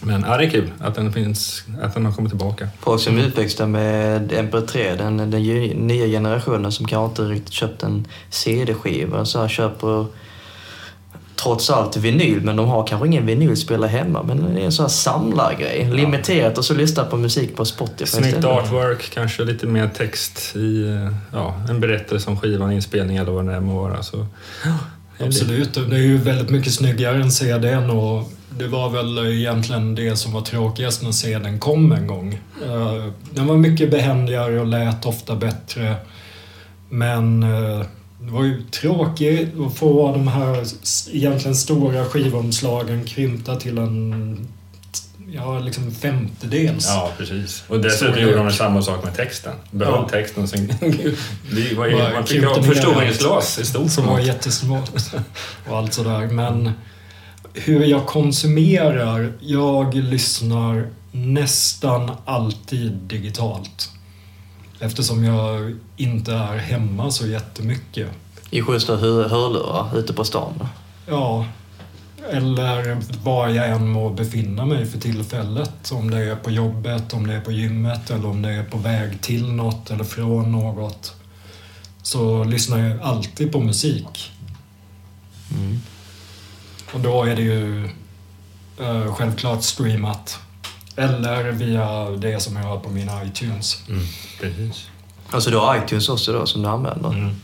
men ja, det är kul att den, finns, att den har kommit tillbaka. Folk som är uppväxta med MP3, den, den ju- nya generationen som kanske inte riktigt köpt en CD-skiva, så här köper trots allt vinyl, men de har kanske ingen vinylspelare hemma. Men det är en sån här samlargrej. Limiterat och så lyssna på musik på Spotify Snyggt istället. artwork, kanske lite mer text i eh, ja, en berättelse om skivan, inspelning eller vad det än må vara. Så, är Absolut, det är ju väldigt mycket snyggare än CDn och det var väl egentligen det som var tråkigast när CDn kom en gång. Eh, Den var mycket behändigare och lät ofta bättre. Men eh, det var ju tråkigt att få de här egentligen stora skivomslagen krympta till en ja, liksom femtedels. Ja, precis. Och dessutom gjorde de samma sak med texten. Behöll Ja. texten. Sen, det var ju, man fick ha förstoringsglas i stort Som var jättesmart och allt sådär. Men hur jag konsumerar, jag lyssnar nästan alltid digitalt. Eftersom jag inte är hemma så jättemycket. I schyssta hör- hörlurar ute på stan. Ja, eller var jag än må befinna mig för tillfället. Om det är på jobbet, om det är på gymmet eller om det är på väg till något eller från något. Så lyssnar jag alltid på musik. Mm. Och då är det ju eh, självklart streamat. Eller via det som jag har på min iTunes. Mm, precis. Alltså du har iTunes också då som du använder? Mm.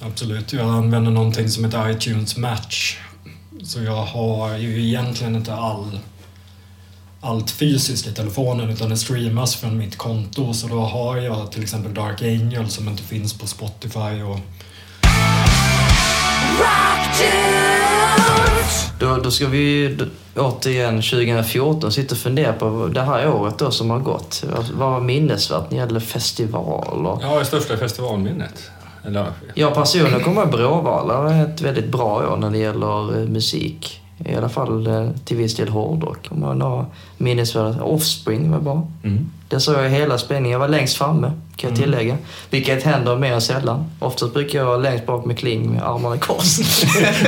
Absolut. Jag använder någonting som heter iTunes Match. Så jag har ju egentligen inte all, allt fysiskt i telefonen utan det streamas från mitt konto. Så då har jag till exempel Dark Angel som inte finns på Spotify. Och, Då, då ska vi då, återigen 2014 sitta och fundera på det här året då som har gått. Vad var minnesvärt när det gäller festivaler? Ja, det största festivalminnet. Eller, Jag personligen kommer ihåg Bråvalla ett väldigt bra år när det gäller eh, musik. I alla fall eh, till viss del hårdrock. Kommer jag ihåg några minnesvärda. Offspring var bra. mm. Det såg jag hela spelningen. Jag var längst framme, kan jag Mm. tillägga. Vilket händer mer än sällan. Oftast brukar jag vara längst bak med kling med armarna i kors.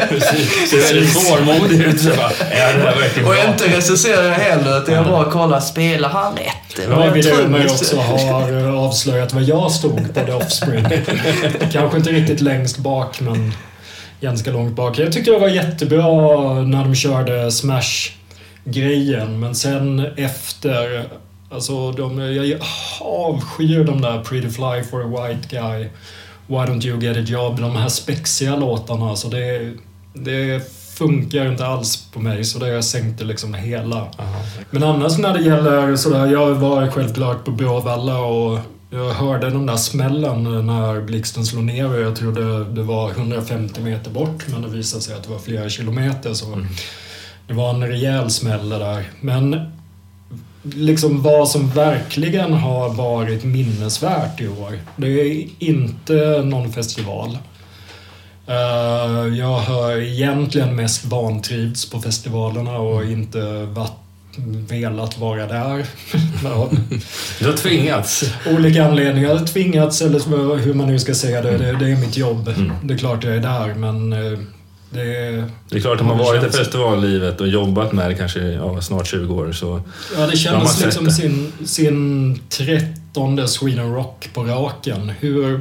Precis. Ser väldigt svårmodig ut. Så bara, är det här verkligen Och bra? inte recenserar jag heller, utan jag bara kollar, spelar han rätt? Det var trummis. också har eh, avslöjat var jag stod på The Offspring. Kanske inte riktigt längst bak, men ganska långt bak. Jag tyckte det var jättebra när de körde Smash-grejen, men sen efter... Alltså, de, jag avskyr de där Pretty Fly for a White Guy, Why Don't You Get a Job, de här spexiga låtarna. Så det, det funkar inte alls på mig, så det sänkte liksom hela. Jaha. Men annars när det gäller sådär, jag var självklart på Bråvalla och jag hörde den där smällen när blixten slog ner och jag trodde det var 150 meter bort men det visade sig att det var flera kilometer så Mm. det var en rejäl smäll det där. Men liksom vad som verkligen har varit minnesvärt i år. Det är inte någon festival. Eh, jag har egentligen mest vantrivts på festivalerna och inte varit, velat vara där. Du har tvingats. Olika anledningar. Tvingats eller hur man nu ska säga det. Det, det är mitt jobb. Mm. Det är klart jag är där men eh, det är... Det är klart, om man varit i festivallivet och jobbat med det kanske ja, snart 20 år så... Ja, det har kändes liksom sin, sin trettonde Sweden Rock på raken. Hur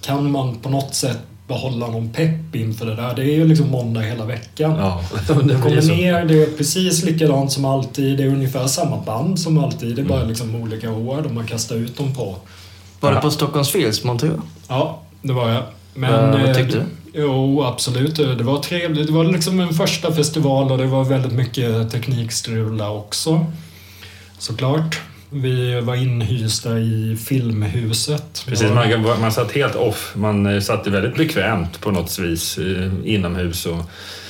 kan man på något sätt behålla någon pepp inför det där? Det är ju liksom måndag hela veckan. Ja, Du det kommer så. ner, det är precis likadant som alltid. Det är ungefär samma band som alltid. Det är Mm. bara liksom olika år de har kastat ut dem på. Var det på Stockholms Fields montur? Ja, det var jag. Men, Eh, vad eh, tyckte du? Jo, absolut. Det var trevligt. Det var liksom en första festival och det var väldigt mycket teknikstrula också. Såklart. Vi var inhysta i Filmhuset. Precis, man, man satt helt off. Man eh, satt väldigt bekvämt på något vis eh, inomhus och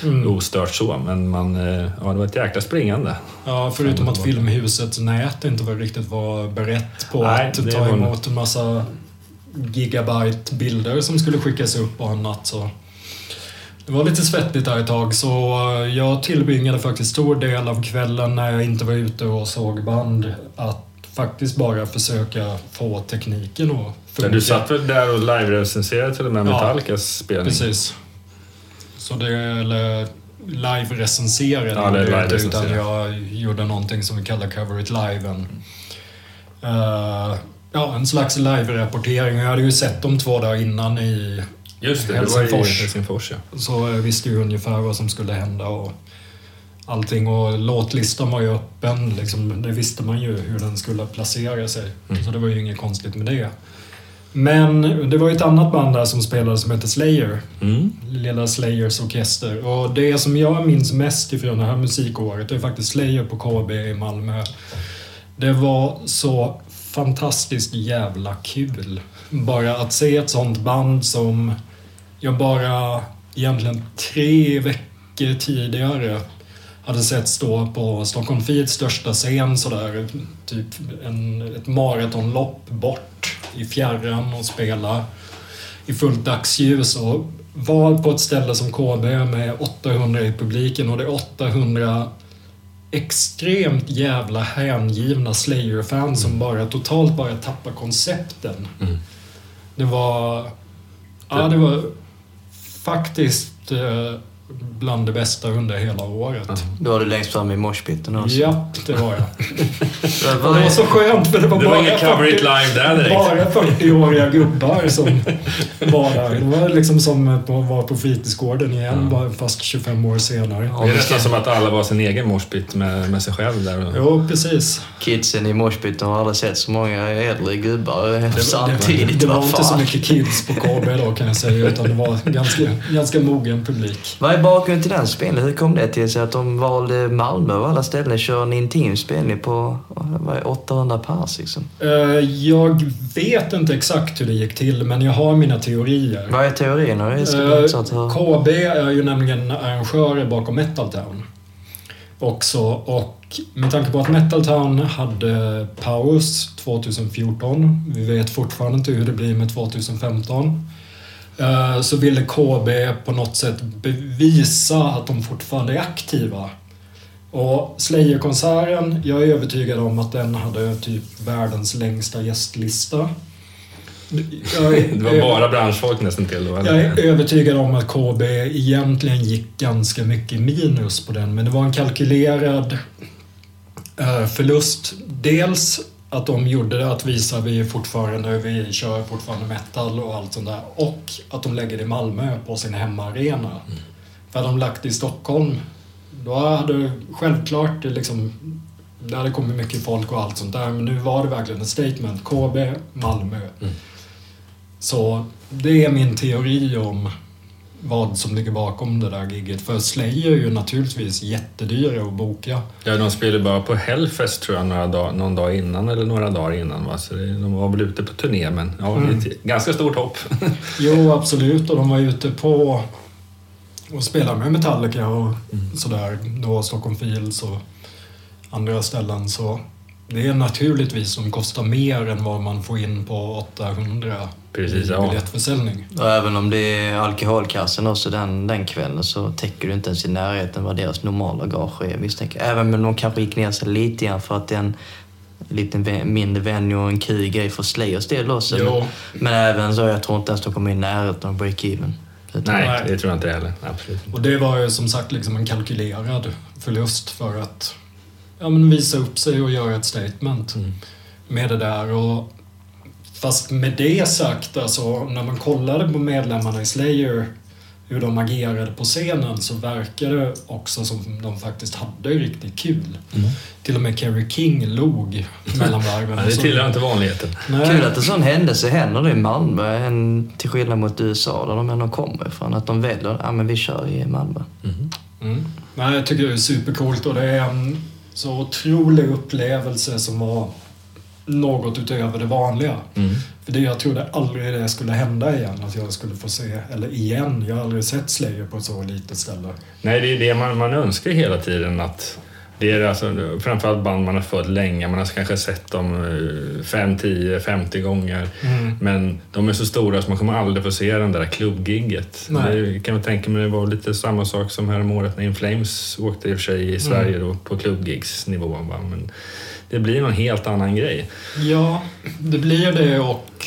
Mm. ostört så. Men man, eh, ja, det var ett jäkla springande. Ja, förutom att Filmhusets nät inte var riktigt var berett på Nej, att ta emot en massa gigabyte bilder som skulle skickas upp och annat. Så det var lite svettigt där ett tag så eh, jag tillbringade faktiskt stor del av kvällen när jag inte var ute och såg band att faktiskt bara försöka få tekniken att Ja, funka. du satt väl där och live-recenserade till och med Ja, Metallicas spelning? Precis. Så det, eller live-recenserade Ja, live-recensera. utan jag gjorde någonting som vi kallar Cover It Live. En, eh, ja, en slags live-rapportering. Jag hade ju sett dem två dagar innan i Just det, det var i Helsingfors. Helsingfors. Ja. så jag visste ju ungefär vad som skulle hända och allting. Och låtlistan var ju öppen. Liksom, det visste man ju hur den skulle placera sig. Mm. Så det var ju inget konstigt med det. Men det var ju ett annat band där som spelade som heter Slayer. Mm. Lilla Slayers orkester. Och det som jag minns mest ifrån det här musikåret är faktiskt Slayer på KB i Malmö. Det var så fantastiskt jävla kul. Bara att se ett sånt band som jag bara egentligen tre veckor tidigare hade sett stå på Stockholm Fields största scen sådär, typ en, ett maratonlopp bort i fjärran och spela i fullt dagsljus och var på ett ställe som KB med 800 i publiken och det är 800 extremt jävla hängivna Slayer-fans som bara totalt bara tappar koncepten. Mm. Det var... Ja, det var faktiskt eh, bland det bästa under hela året. Då var du längst fram i moshpiten också. Ja, det var jag. Vad- Och det var så skönt för det var, Det var bara, ingen cover it 40, live där direkt. bara 40-åriga gubbar som var där. Det var liksom som att vara på fritidsgården igen, bara fast 25 år senare. Ja, Det är nästan som att alla var sin egen morspit med, med sig själv där. Jo, precis. Kidsen i moshpiten har aldrig sett så många äldre gubbar Det, det, samtidigt. det var Vad inte så mycket kids på KB då kan jag säga, utan det var ganska, ganska mogen publik. Vad är bakgrunden till den spelningen? Hur kom det till sig att de valde Malmö av alla ställen köra en intim spelning på vad är, 800 pers liksom? Eh, Jag vet inte exakt hur det gick till, men jag har mina teorier. Vad är teorierna? Eh. KB är ju nämligen arrangörer bakom Metal Town. Också. Och med tanke på att Metal Town hade paus 2014, vi vet fortfarande inte hur det blir med 2015, eh, så ville KB på något sätt bevisa att de fortfarande är aktiva. Och Slayer-konserten, jag är övertygad om att den hade typ världens längsta gästlista. Är- Det var bara branschfolk nästan till då. eller? jag är övertygad om att KB egentligen gick ganska mycket minus på den, men det var en kalkylerad eh, förlust. Dels att de gjorde det, att visa vi är fortfarande, vi kör fortfarande metal och allt sånt där. Och att de lägger det i Malmö på sin hemmaarena. För hade de lagt det i Stockholm, då hade självklart det liksom det hade kommit mycket folk och allt sånt där, men nu var det verkligen ett statement. KB, Malmö. Så det är min teori om vad som ligger bakom det där giget. För Slayer är ju naturligtvis jättedyra att boka. Ja, de spelade bara på Hellfest tror jag några dag, någon dag innan eller några dagar innan. Va? Så det, de var väl ute på turné, men ja, Mm. ett ganska stort hopp. Jo, absolut. Och de var ute på och spelade med Metallica och sådär. Då Stockholm Fields och andra ställen. Så Det är naturligtvis som kostar mer än vad man får in på 800 Precis, i ja. biljettförsäljning. Och även om det är alkoholkassen också den, den kvällen så täcker du inte ens i närheten vad deras normala gage är misstänker. Även om de kanske gick ner sig lite grann för att det är en liten mindre venue och en kul grej för Slayers del också. Jo. Men även så, jag tror inte ens de kommer i närheten av break-even. Nej. det tror jag inte heller. Absolut. Och det var ju som sagt liksom en kalkylerad förlust för att ja, men visa upp sig och göra ett statement med det där. Och, fast med det sagt, alltså, när man kollade på medlemmarna i Slayer hur de agerade på scenen så verkade det också som de faktiskt hade riktigt kul. Till och med Kerry King log mellan varven. Ja, det tillhör inte vanligheten. Nej. Kul att en sån händelse händer i Malmö, en, till skillnad mot USA där de ändå kommer ifrån. Att de väljer, ja men vi kör i Malmö. Mm. Nej, jag tycker det är supercoolt och det är en så otrolig upplevelse som var något utöver det vanliga. Mm. För det, jag trodde aldrig det skulle hända igen, att jag skulle få se, eller igen, jag har aldrig sett Slayer på ett så litet ställe. Nej, det är det man, man önskar hela tiden. att det är alltså, framförallt band man har följt länge. Man har kanske sett dem eh, 5, 10, 50 gånger. Men de är så stora så man kommer aldrig få se den där klubbgigget. Det kan jag tänka mig det var lite samma sak som häromåret när In Flames åkte i och för sig i Sverige då, på klubbgigsnivå. Men det blir någon helt annan grej. Ja, det blir det och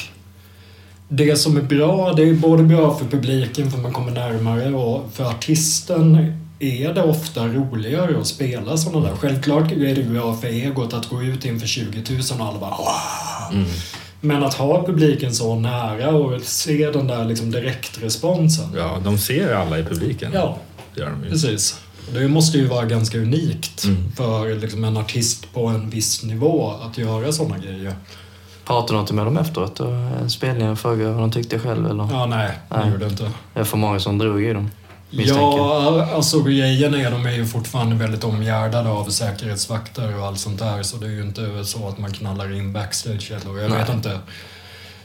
det som är bra, det är både bra för publiken för man kommer närmare och för artisten är det ofta roligare att spela sådana där. Självklart är det bra för egot att gå ut inför 20 000 och alla bara wow. Men att ha publiken så nära och se den där liksom direktresponsen. Ja, de ser alla i publiken. Ja, Gör de ju. precis. Det måste ju vara ganska unikt Mm. för liksom en artist på en viss nivå att göra sådana grejer. Pratade du inte med dem efteråt? Och en spelning och frågade vad de tyckte själv? Eller? Ja, nej, det gjorde det inte. Det är för många som drog i dem. Misstänker. Ja, alltså grejen är de är ju fortfarande väldigt omgärdade av säkerhetsvakter och allt sånt där. Så det är ju inte så att man knallar in backstage eller jag Nej. vet inte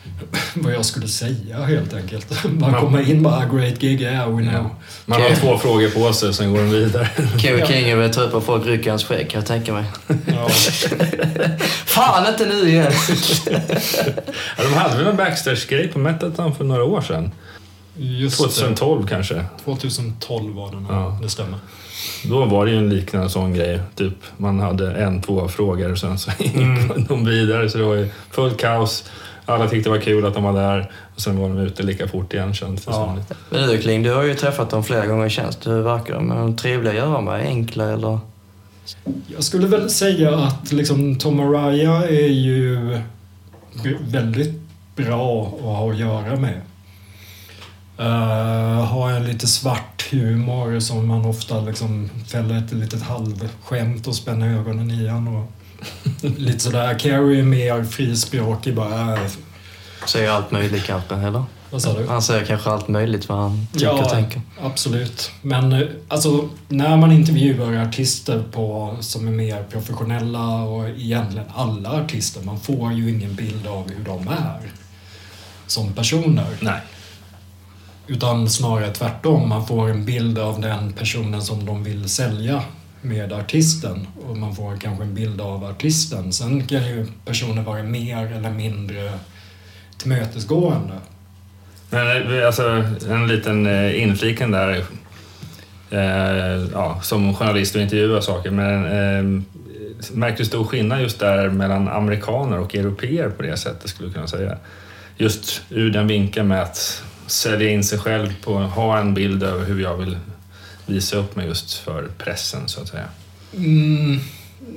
vad jag skulle säga helt enkelt. Bara komma in bara, great gig, yeah we know. Man har två frågor på sig, sen går de vidare. Ja. King är väl trött på att folk rycker hans skägg kan jag tänka mig. Ja. Fan inte nu igen! Ja, de hade väl en backstage-grej på Metatown för några år sedan. Just 2012 kanske. det. 2012 var det nog, Ja. det stämmer. Då var det ju en liknande sån grej. Typ, man hade en, två frågor och sen så gick Mm. de vidare. Så det var ju fullt kaos. Alla tyckte det var kul att de var där. Och sen var de ute lika fort igen kändes det Ja. som. Men du Kling, du har ju träffat dem flera gånger i tjänst. Hur verkar de? Är de trevliga att göra med? Enkla eller? Jag skulle väl säga att liksom, Tom Araya är ju väldigt bra att ha att göra med. Uh, har en lite svart humor som man ofta liksom fäller ett litet halvskämt och spänner ögonen i han och lite sådär. Carrie är mer frispråkig bara. Säger allt möjligt kanske, eller? vad sa du? Han säger kanske allt möjligt vad han tycker och Ja, tänker. absolut. Men eh, alltså, när man intervjuar artister på, som är mer professionella och egentligen alla artister, man får ju ingen bild av hur de är som personer. Nej. Utan snarare tvärtom, man får en bild av den personen som de vill sälja med artisten och man får kanske en bild av artisten. Sen kan ju personer vara mer eller mindre tillmötesgående. Men eh, alltså, en liten eh, infliken där. Eh, ja, som journalist och intervjuar saker. Men eh, märkte du stor skillnad just där mellan amerikaner och europeer på det sättet skulle du kunna säga? Just ur den vinkeln med att sälja in sig själv på ha en bild över hur jag vill visa upp mig just för pressen så att säga. Mm,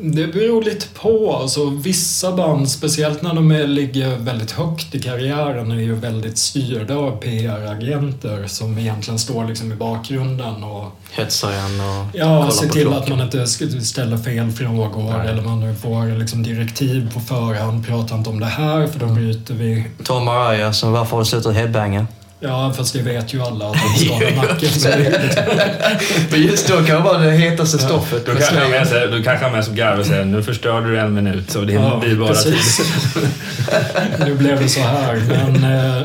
det beror lite på. Alltså, vissa band, speciellt när de är, ligger väldigt högt i karriären, är ju väldigt styrda av PR-agenter som egentligen står liksom i bakgrunden och Hetsar igen och ja, ser till klockan. att man inte ställer fel frågor Nej. eller man får liksom direktiv på förhand. Prata inte om det här för då bryter vi. Tom Araya som varför har du slutat headbanga? Ja, fast det vet ju alla att de skadar nacken. Men just då kan det vara det hetaste stoffet. Du med kanske med, sig- du kanske har med sig garv och säger nu förstörde du en minut så det Ja, blir bara tid. nu blev det så här, men eh,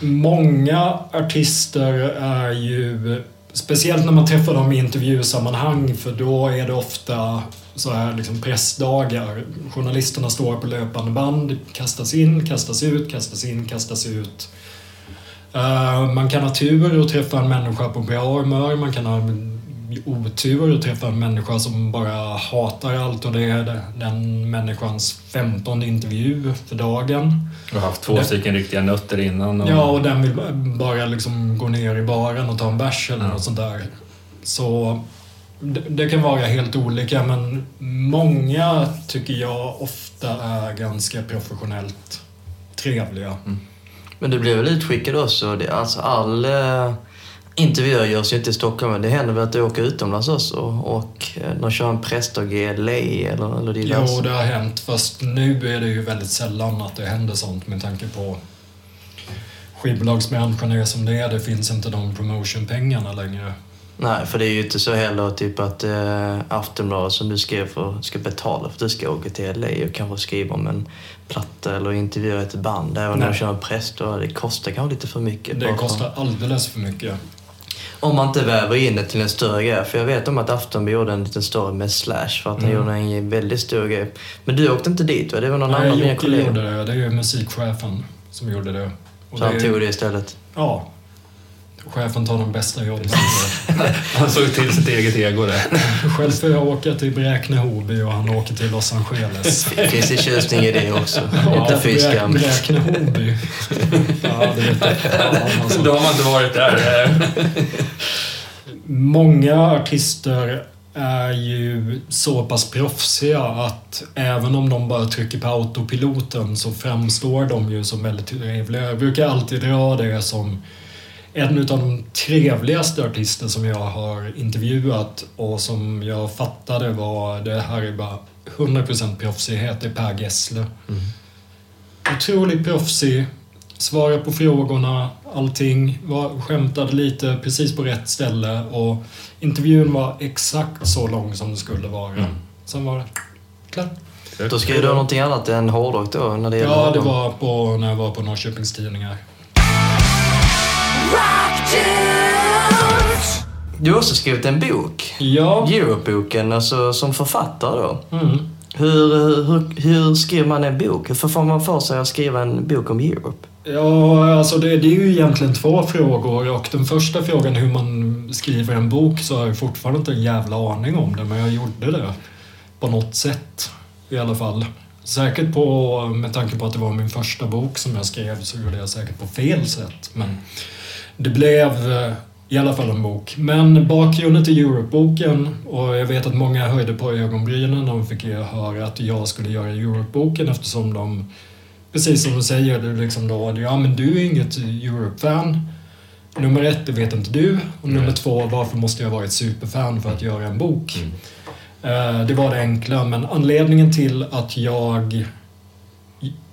många artister är ju speciellt när man träffar dem i intervjusammanhang för då är det ofta så här liksom pressdagar. Journalisterna står på löpande band, kastas in, kastas ut, kastas in, kastas ut. Uh, man kan ha tur och träffa en människa på bra humör, man kan ha otur och träffa en människa som bara hatar allt och det är den människans femtonde intervju för dagen. Och haft två stycken riktiga nötter innan. Och... Ja, och den vill bara liksom gå ner i baren och ta en bärs eller något sånt där. Så det, det kan vara helt olika men många tycker jag ofta är ganska professionellt trevliga. Mm. Men du blev väl utskickad också? Det, alltså all eh, intervjuer görs ju inte i Stockholm, men det händer väl att du åker utomlands också och eh, de kör en pressdag i LA eller, eller diverse? Jo, det har hänt. Fast nu är det ju väldigt sällan att det händer sånt med tanke på skivbolagsbranschen är som det är. Det finns inte de promotionpengarna längre. Nej, för det är ju inte så heller typ att eh, Aftonbladet som du skrev för, ska betala för att du ska åka till LA och kanske skriva om en platta eller intervjua ett band. Även om de kör en pressdag. Det kostar kanske lite för mycket. Det kostar alldeles för mycket. Om man inte väver in det till en större grej. För jag vet om att Aftonbladet gjorde en liten story med Slash för att han mm. gjorde en väldigt stor grej. Men du åkte inte dit va? Det var någon Nej, annan av dina kollegor? gjorde det. Det är ju musikchefen som gjorde det. Och så det han tog det istället? Ja. Chefen tar de bästa jobben. han såg till sitt eget ego där. Själv får jag åka till Bräkne-Hoby och han åker till Los Angeles. Finns det tjusning i det också? Ja, Bräkne-Hoby. ja, det vet jag. Alltså. Då har man inte varit där. Många artister är ju så pass proffsiga att även om de bara trycker på autopiloten så framstår de ju som väldigt trevliga. Jag brukar alltid dra det som en av de trevligaste artister som jag har intervjuat och som jag fattade var det här är bara 100% proffsighet, det är Per Gessle. Mm. Otroligt proffsig, svarar på frågorna, allting, var, skämtade lite precis på rätt ställe och intervjun var exakt så lång som det skulle vara. Mm. Sen var det klart. Då skrev du någonting annat än hårdrock då? När det ja, det var på, när jag var på Norrköpings Tidningar. Du har också skrivit en bok. Ja. Europe-boken, alltså som författare då. Mm. Hur, hur, hur skriver man en bok? Hur får man för sig att skriva en bok om Europe? Ja, alltså det, det, är ju egentligen två frågor och den första frågan hur man skriver en bok så har jag fortfarande inte en jävla aning om det men jag gjorde det på något sätt i alla fall. Säkert på, med tanke på att det var min första bok som jag skrev så gjorde jag säkert på fel sätt men det blev eh, i alla fall en bok. Men bakgrunden till Europe-boken, och jag vet att många höjde på ögonbrynen när de fick höra att jag skulle göra Europe-boken eftersom de, precis som du säger, du liksom då, ja men du är inget Europe-fan. Nummer ett, det vet inte du. Och nummer två, varför måste jag vara ett superfan för att göra en bok? Mm. Eh, det var det enkla, men anledningen till att jag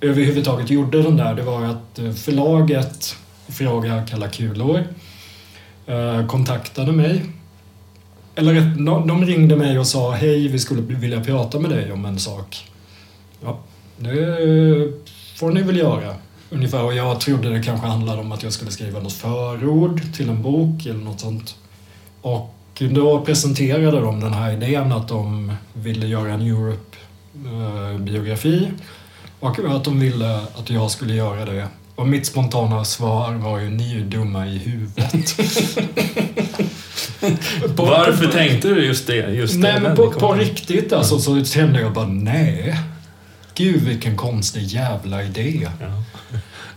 överhuvudtaget gjorde den där, det var att eh, förlaget fråga Kalla kulor eh, kontaktade mig. Eller de ringde mig och sa hej, vi skulle vilja prata med dig om en sak. Ja, det får ni väl göra. Ungefär. Och jag trodde det kanske handlade om att jag skulle skriva något förord till en bok eller något sånt. Och då presenterade de den här idén att de ville göra en Europe-biografi eh, och att de ville att jag skulle göra det och mitt spontana svar var ju, ni är ju dumma i huvudet. på, Varför på, tänkte du just det? Just nej, men på, på riktigt alltså så kände jag bara, nej. Gud vilken konstig jävla idé. Ja.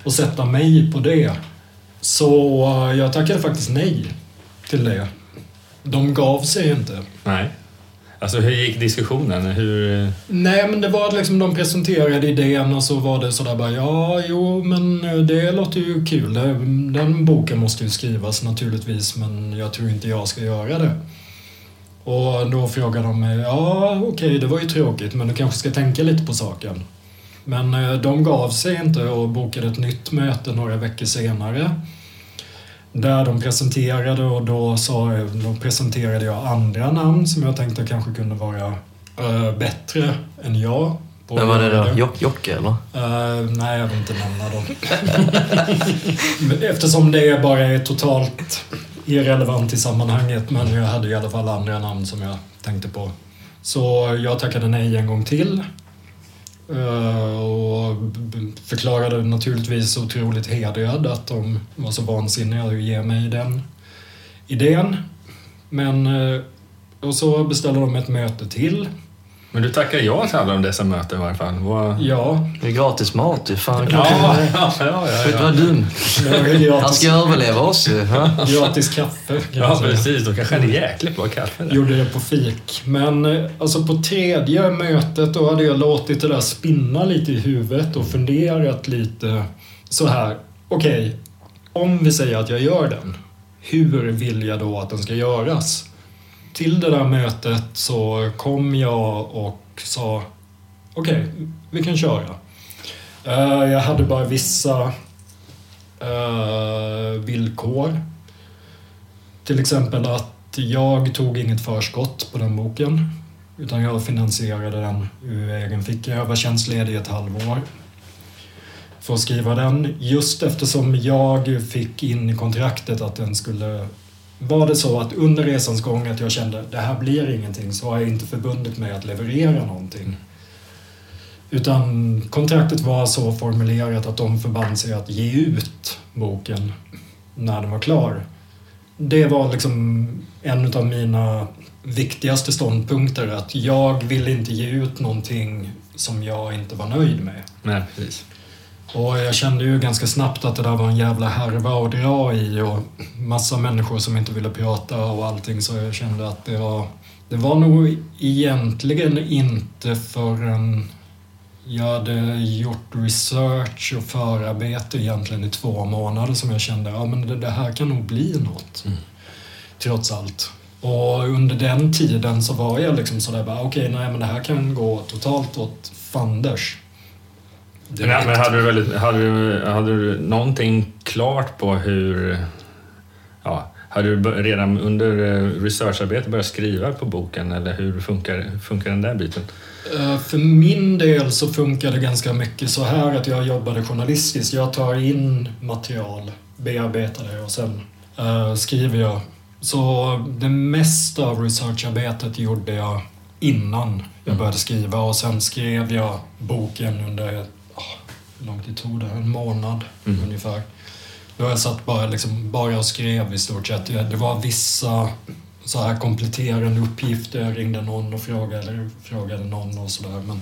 Och sätta mig på det. Så eh, jag tackade faktiskt nej till det. De gav sig inte. Nej. Alltså hur gick diskussionen? Hur... Nej men det var liksom de presenterade idén och så var det sådär bara ja, jo men eh, det låter ju kul. Den boken måste ju skrivas naturligtvis men jag tror inte jag ska göra det. Och då frågade de mig, ja okej okay, det var ju tråkigt men du kanske ska tänka lite på saken. Men eh, de gav sig inte och bokade ett nytt möte några veckor senare där de presenterade och då, sa, då presenterade jag andra namn som jag tänkte kanske kunde vara uh, bättre än jag. Vem var det då? Jock, Jocke eller? Uh, nej, jag vill inte nämna dem. Eftersom det bara är totalt irrelevant i sammanhanget men jag hade i alla fall andra namn som jag tänkte på. Så jag tackade nej en gång till. Eh, och förklarade naturligtvis otroligt hedrad att de var så vansinniga att ge mig den idén. Men eh, och så beställde de ett möte till. Men du tackar ja till alla de dessa möten i varje fall. Vad... Ja, Det är gratis mat ju. Fan, Ja, ja. ja, ja, ja. vad dum? det var Han ska överleva oss ju. ha? gratis kaffe. Ja, precis. Då kanske det är jäkligt bra kaffe där. Gjorde det på fik. Men eh, alltså på tredje mötet då hade jag låtit det där spinna lite i huvudet och funderat lite så här. Okej, om vi säger att jag gör den. Hur vill jag då att den ska göras? Till det där mötet så kom jag och sa okej, vi kan köra. Uh, Jag hade bara vissa uh, villkor. Till exempel att jag tog inget förskott på den boken. Utan jag finansierade den ur egen ficka. Jag var tjänstledig ett halvår för att skriva den. Just eftersom jag fick in i kontraktet att den skulle... Var det så att under resans gång att jag kände det här blir ingenting så har jag inte förbundit mig att leverera någonting. Utan kontraktet var så formulerat att de förband sig att ge ut boken när den var klar. Det var liksom en av mina viktigaste ståndpunkter att jag vill inte ge ut någonting som jag inte var nöjd med. Nej, precis. Och jag kände ju ganska snabbt att det där var en jävla härva att dra i och massa människor som inte ville prata och allting så jag kände att det var det var nog egentligen inte förrän jag hade gjort research och förarbete egentligen i två månader som jag kände att ja, men det, här kan nog bli något. Trots allt. Och under den tiden så var jag liksom sådär bara okej, nej men det här kan gå totalt åt fanders. Men, men hade, du väldigt, hade, du, hade du någonting klart på hur... Ja, hade du redan under eh, researcharbetet börjat skriva på boken eller hur funkar, funkar den där biten? Eh, För min del så funkar det ganska mycket så här att jag jobbade journalistiskt. Jag tar in material, bearbetar det och sen eh, skriver jag. Så det mesta av researcharbetet gjorde jag innan jag började skriva och sen skrev jag boken under, ah, hur lång tid tog det? En månad ungefär. Då jag satt bara, liksom, bara och skrev i stort sett. Det var vissa så här kompletterande uppgifter. Jag ringde någon och frågade, eller frågade någon och sådär. Men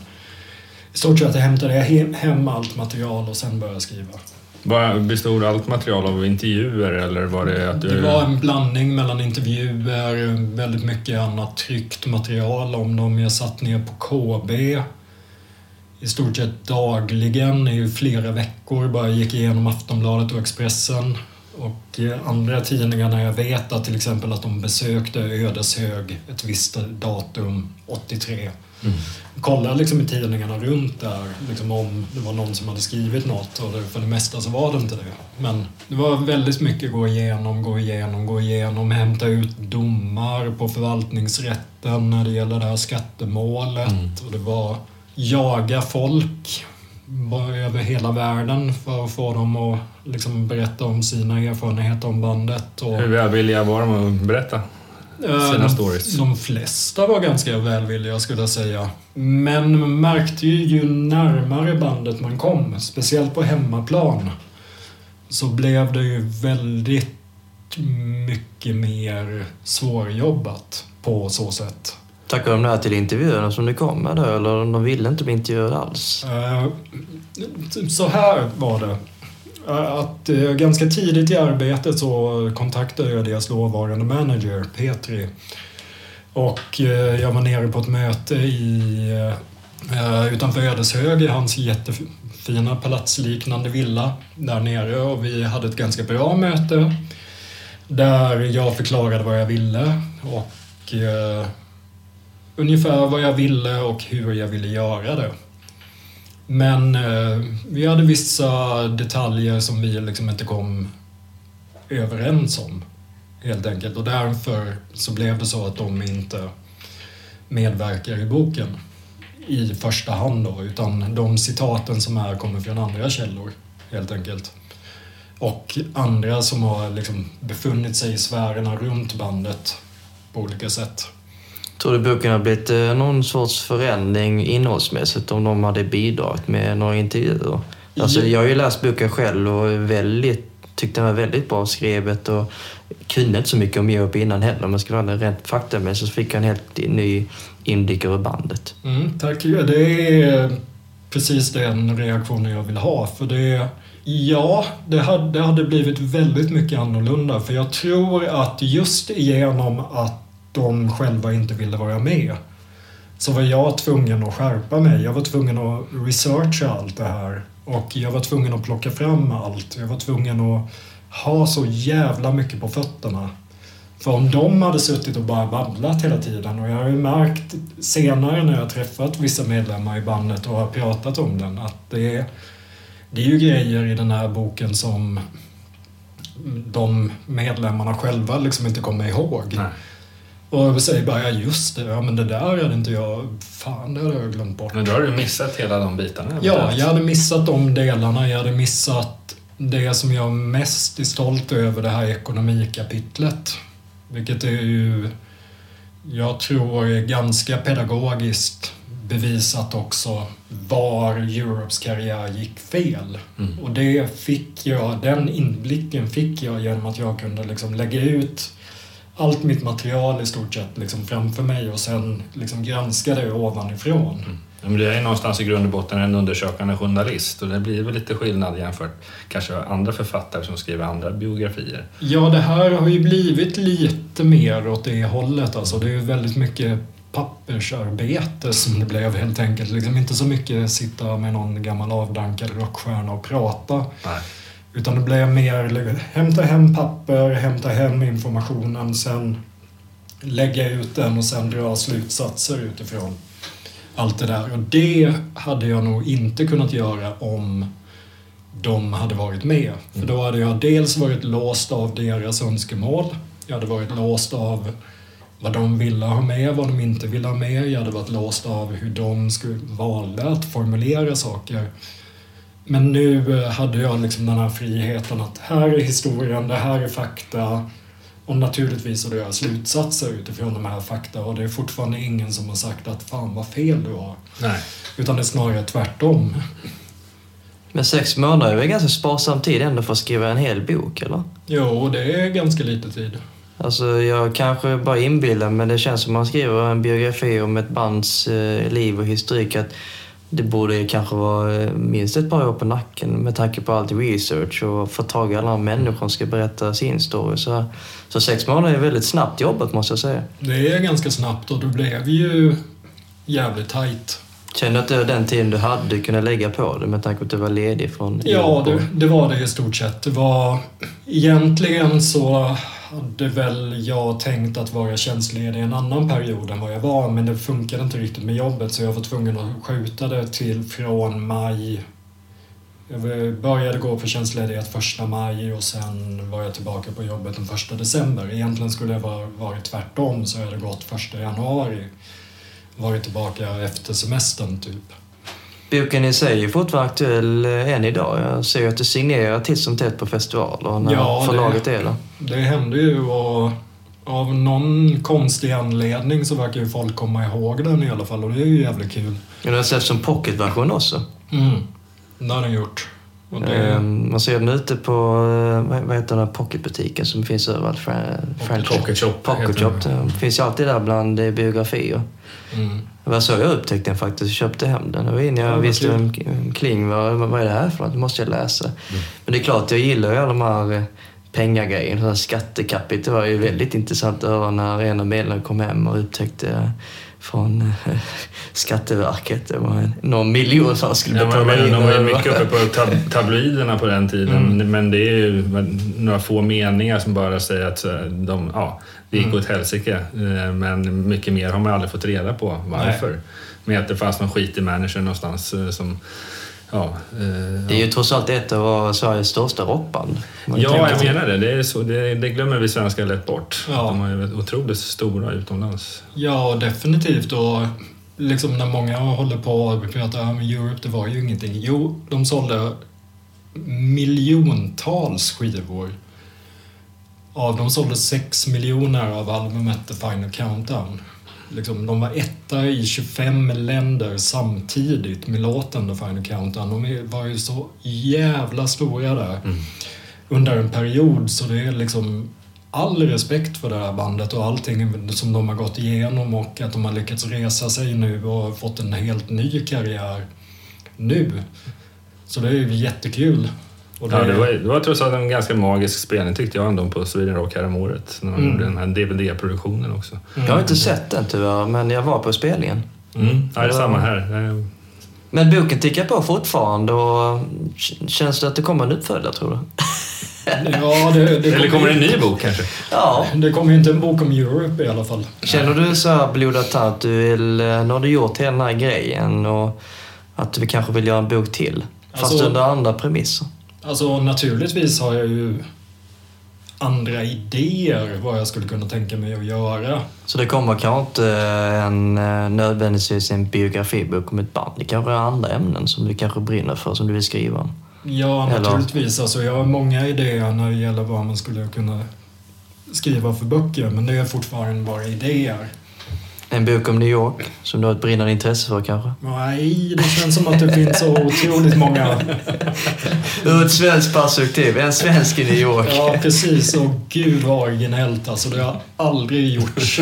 i stort sett hämtade jag he- hem allt material och sen började jag skriva. Bestod allt material av intervjuer eller var det att du... Det var en blandning mellan intervjuer, väldigt mycket annat tryckt material om dem. Jag satt ner på KB i stort sett dagligen i flera veckor. Bara gick igenom Aftonbladet och Expressen. Och eh, andra tidningar när jag vet att till exempel att de besökte Ödeshög ett visst datum 83. Kollade liksom i tidningarna runt där liksom om det var någon som hade skrivit något och för det mesta så var det inte det. Men det var väldigt mycket gå igenom, gå igenom, gå igenom, hämta ut domar på förvaltningsrätten när det gäller det här skattemålet och det var jaga folk över hela världen för att få dem att liksom berätta om sina erfarenheter om bandet. Och, Hur välvilliga var de att berätta? Eh, sina de, stories? De flesta var ganska välvilliga skulle jag säga. Men man märkte ju ju närmare bandet man kom, speciellt på hemmaplan, så blev det ju väldigt mycket mer svårjobbat på så sätt. Tackade de nej till intervjuerna som du kom med då, eller de ville inte bli intervjuade alls? Eh, så här var det. Eh, att eh, ganska tidigt i arbetet så kontaktade jag deras dåvarande manager, Petri. Och jag var nere på ett möte i, utanför Ödeshög i hans jättefina palatsliknande villa där nere och vi hade ett ganska bra möte där jag förklarade vad jag ville och ungefär vad jag ville och hur jag ville göra det. Men eh, vi hade vissa detaljer som vi liksom inte kom överens om. Helt enkelt. Och därför så blev det så att de inte medverkar i boken i första hand då, utan de citaten som är kommer från andra källor, helt enkelt. Och andra som har liksom befunnit sig i sfärerna runt bandet på olika sätt. Tror du boken har blivit eh, någon sorts förändring innehållsmässigt om de hade bidragit med några intervjuer? Alltså, jag har ju läst boken själv och väldigt, tyckte den var väldigt bra skrivet och kunde inte så mycket om Europe innan heller. Men ska vara rent faktamässigt så fick jag en helt ny inblick över bandet. Mm, tack. Det är precis den reaktionen jag vill ha. För det, ja, det hade, det hade blivit väldigt mycket annorlunda. För jag tror att just genom att de själva inte ville vara med så var jag tvungen att skärpa mig. Jag var tvungen att researcha allt det här. Och jag var tvungen att plocka fram allt. Jag var tvungen att ha så jävla mycket på fötterna. För om de hade suttit och bara babblat hela tiden och jag har ju märkt senare när jag träffat vissa medlemmar i bandet och har pratat om den att det är, det är ju grejer i den här boken som de medlemmarna själva liksom inte kommer ihåg. Nej. Och säger bara, ja just det, ja men det där hade inte jag, fan det hade jag glömt bort. Men då har du missat hela de bitarna. Ja, jag hade missat de delarna. Jag hade missat det som jag mest är stolt över, det här ekonomikapitlet. Vilket är ju, jag tror, är ganska pedagogiskt bevisat också var Europes karriär gick fel. Mm. Och det fick jag, den inblicken fick jag genom att jag kunde liksom lägga ut allt mitt material i stort sett liksom framför mig och sen liksom granska det ovanifrån. Ja, men det är någonstans i grund och botten en undersökande journalist och det blir väl lite skillnad jämfört kanske andra författare som skriver andra biografier. Ja, det här har ju blivit lite mer åt det hållet. Alltså, det är ju väldigt mycket pappersarbete som det blev helt enkelt. Liksom inte så mycket sitta med någon gammal avdankad rockstjärna och prata. Nej. Utan det blev mer hämta hem papper, hämta hem informationen, sen lägga ut den och sen dra slutsatser utifrån allt det där. Och det hade jag nog inte kunnat göra om de hade varit med. För då hade jag dels varit låst av deras önskemål. Jag hade varit låst av vad de ville ha med, vad de inte ville ha med. Jag hade varit låst av hur de skulle valde att formulera saker. Men nu eh, hade jag liksom den här friheten att här är historien, det här är fakta. Och naturligtvis så drar jag slutsatser utifrån de här fakta och det är fortfarande ingen som har sagt att fan vad fel du har. Nej. Utan det är snarare tvärtom. Men sex månader är väl ganska sparsam tid ändå för att skriva en hel bok, eller? Jo, det är ganska lite tid. Alltså, jag kanske bara inbillar men det känns som man skriver en biografi om ett bands eh, liv och historik att det borde kanske vara eh, minst ett par år på nacken med tanke på allt research och få tag i alla de människor som ska berätta sin story. Så, så sex månader är väldigt snabbt jobbat måste jag säga. Det är ganska snabbt och det blev ju jävligt tajt. Känner du att det var den tiden du hade kunnat lägga på det med tanke på att du var ledig från Ja, det, det var det i stort sett. Det var... Egentligen så hade väl jag tänkt att vara tjänstledig en annan period än vad jag var, men det funkade inte riktigt med jobbet så jag var tvungen att skjuta det till från maj. Jag började gå på tjänstledighet första maj och sen var jag tillbaka på jobbet den första december. Egentligen skulle jag vara, varit tvärtom så jag hade gått första januari. Varit tillbaka efter semestern typ. Boken i sig är fortfarande aktuell eh, än idag. Jag ser att du signerar titt som tätt på festivaler när Ja, det- förlaget är där. Det hände ju och av någon konstig anledning så verkar ju folk komma ihåg den i alla fall och det är ju jävligt kul. Den har släppts som pocketversion också. Mm. Det har den gjort. Det, Ehm, Man ser den ute på, eh, vad heter den pocketbutiken som finns överallt? French Pocket Shop. Pocket Shop. den. Finns ju alltid där bland eh, biografier. mm. Det var så jag upptäckte den faktiskt och köpte hem den. Det var innan Ja, jag visste vem Kling var. Vad är det här för något? Det måste jag läsa. Men det är klart, jag gillar ju alla de här här Skattekapit, det var ju väldigt intressant att höra när en av medlemmarna kom hem och upptäckte eh, från eh, Skatteverket. Det var någon miljon som skulle Ja, men, betala in. de var ju mycket uppe på tab- tabloiderna på den tiden. Men det är ju några få meningar som bara säger att eh, de, ja, det gick åt helsike. Men mycket mer har man aldrig fått reda på varför. Men att det fanns någon skit i managern någonstans som... Ja, eh, Det är ju trots allt ett av Sveriges största rockband. Ja, jag menar det. Det, är så, det. det glömmer vi svenskar lätt bort. Ja. De är ju otroligt stora utomlands. Ja, definitivt. Och liksom när många håller på och pratar om Europe, det var ju ingenting. Jo, de sålde miljontals skivor. Av dem såldes 6 miljoner av albumet The Final Countdown. Liksom, de var etta i 25 länder samtidigt med låten The Final Countdown. De var ju så jävla stora där Mm. under en period så det är liksom all respekt för det här bandet och allting som de har gått igenom och att de har lyckats resa sig nu och fått en helt ny karriär nu. Så det är ju jättekul. Och Ja, det var, det var trots allt en ganska magisk spelning tyckte jag ändå på Sweden Rock häromåret. När man Mm. gjorde den här DVD-produktionen också. Jag har inte sett den tyvärr, men jag var på spelningen. Mm. Ja, det är samma här. Men boken tickar på fortfarande och känns det att det kommer en uppföljare tror du? Ja, det, det Eller kommer det en ny bok kanske? Ja. Det kommer ju inte en bok om Europe i alla fall. Känner du så här blodad tand att du vill, eh, nu har du gjort hela den här grejen och att du kanske vill göra en bok till? Fast Alltså- under andra premisser. Alltså naturligtvis har jag ju andra idéer vad jag skulle kunna tänka mig att göra. Så det kommer kanske inte en, eh, nödvändigtvis en biografibok om ett band. Det kanske är andra ämnen som du kanske brinner för, som du vill skriva om. Ja, Eller- naturligtvis. Alltså, jag har många idéer när det gäller vad man skulle kunna skriva för böcker, men det är fortfarande bara idéer. En bok om New York, som du har ett brinnande intresse för kanske? Nej, det känns som att det finns så otroligt många... Ur ett svenskt perspektiv, en svensk i New York. Ja, precis. Och gud vad originellt alltså. Det har aldrig gjorts.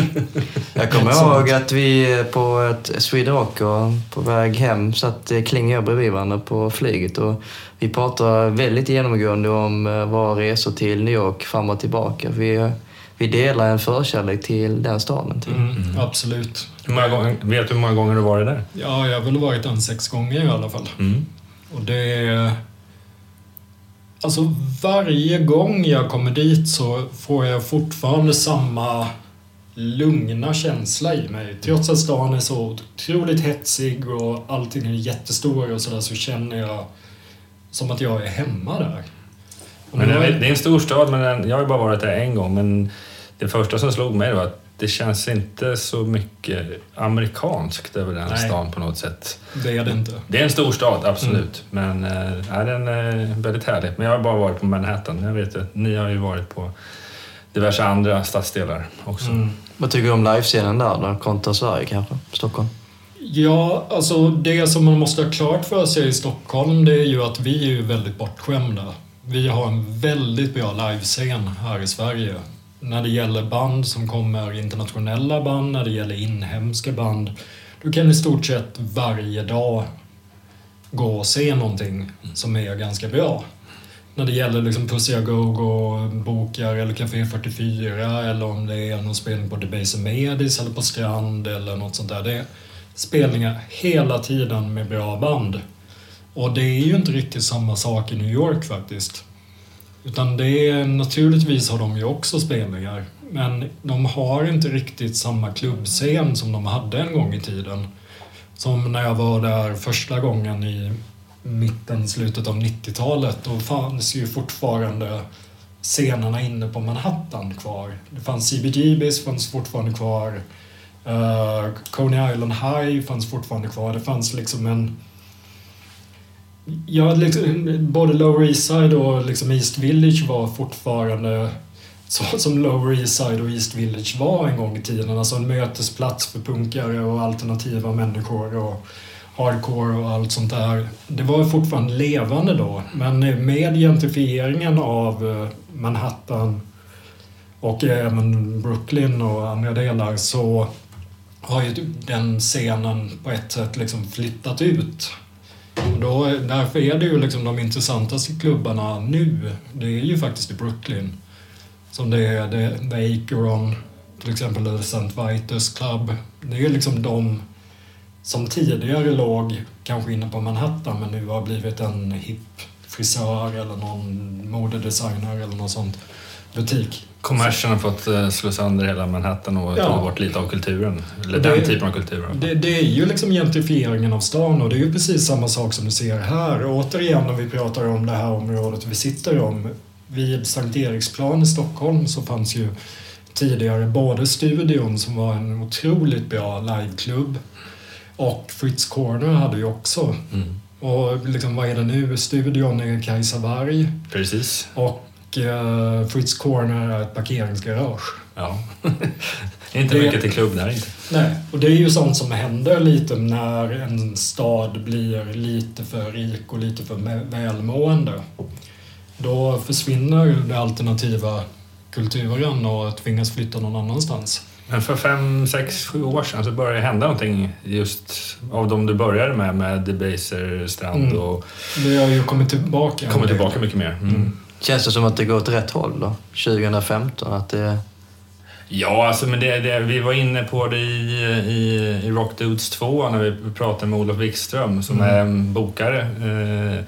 Jag kommer ihåg att vi på ett Sweden Rock och på väg hem satt eh, Kling och jag bredvid varandra på flyget och vi pratade väldigt genomgående om eh, våra resor till New York fram och tillbaka. Vi, vi delar en förkärlek till den staden. Typ. Mm, absolut. Hur många gånger, vet du hur många gånger du varit där? Ja, jag har väl varit en sex gånger i alla fall. Mm. Och det är... Alltså varje gång jag kommer dit så får jag fortfarande samma lugna känsla i mig. Trots att stan är så otroligt hetsig och allting är jättestor och sådär så känner jag som att jag är hemma där. Men det det, är, en stor stad, men den, jag har ju bara varit där en gång. Men det första som slog mig var att det känns inte så mycket amerikanskt över den Nej. stan på något sätt. det är det inte. Det är en stor stad, absolut. Men äh, den är väldigt härlig. Men jag har bara varit på Manhattan. Jag vet att ni har ju varit på diverse andra stadsdelar också. Mm. Vad tycker du om livescenen där då, kontra Sverige kanske? Stockholm? Ja, alltså det som man måste ha klart för sig i Stockholm det är ju att vi är ju väldigt bortskämda. Vi har en väldigt bra livescen här i Sverige. När det gäller band som kommer, internationella band, när det gäller inhemska band. Du kan i stort sett varje dag gå och se någonting som är ganska bra. När det gäller liksom Pussy A Go-Go, Bokar eller Café 44 eller om det är någon spelning på Debaser Medis eller på Strand eller något sånt där. Det är spelningar hela tiden med bra band. Och det är ju inte riktigt samma sak i New York faktiskt. Utan det är, naturligtvis har de ju också spelningar. Men de har inte riktigt samma klubbscen som de hade en gång i tiden. Som när jag var där första gången i mitten, slutet av 90-talet. Då fanns ju fortfarande scenerna inne på Manhattan kvar. Det fanns CBGBs, fanns fortfarande kvar. Uh, Coney Island High fanns fortfarande kvar. Det fanns liksom en... Ja, liksom, både Lower East Side och liksom East Village var fortfarande så som Lower East Side och East Village var en gång i tiden. Alltså en mötesplats för punkare och alternativa människor och hardcore och allt sånt där. Det var fortfarande levande då. Men med gentrifieringen av eh, Manhattan och även Brooklyn och andra delar så har ju den scenen på ett sätt liksom flyttat ut. Och då, därför är det ju liksom de intressantaste klubbarna nu, det är ju faktiskt i Brooklyn. Som det är det, The Acheron, till exempel eller St. Vitus Club. Det är liksom de som tidigare låg kanske inne på Manhattan men nu har blivit en hipp frisör eller någon modedesigner eller något sånt butik. Kommersen har fått eh, slå sönder hela Manhattan och Ja. ta bort lite av kulturen. Eller Det- den typen av kultur. Det, det är ju liksom gentrifieringen av stan och det är ju precis samma sak som du ser här. Och återigen när vi pratar om det här området vi sitter om. Vid Sankt Eriksplan i Stockholm så fanns ju tidigare både Studion som var en otroligt bra liveklubb och Fritz Corner hade ju också. Mm. Och liksom, vad är det nu? Studion är Kajsa Warg Precis. och eh, Fritz Corner är ett parkeringsgarage. Ja. det är inte Det- mycket till klubb där inte. Nej, och det är ju sånt som händer lite när en stad blir lite för rik och lite för välmående. Då försvinner det alternativa kulturen och tvingas flytta någon annanstans. Men för fem, sex, sju år sedan så började det hända någonting just av de du började med, med Debaser, Strand Mm. och Det har ju kommit tillbaka. del. tillbaka mycket mer. Mm. Känns det som att det går åt rätt håll då? 2015? Att det... Ja, alltså, men det, det, vi var inne på det i, i, i Rock Dudes 2 när vi pratade med Olof Wikström som Mm. är en bokare. Eh,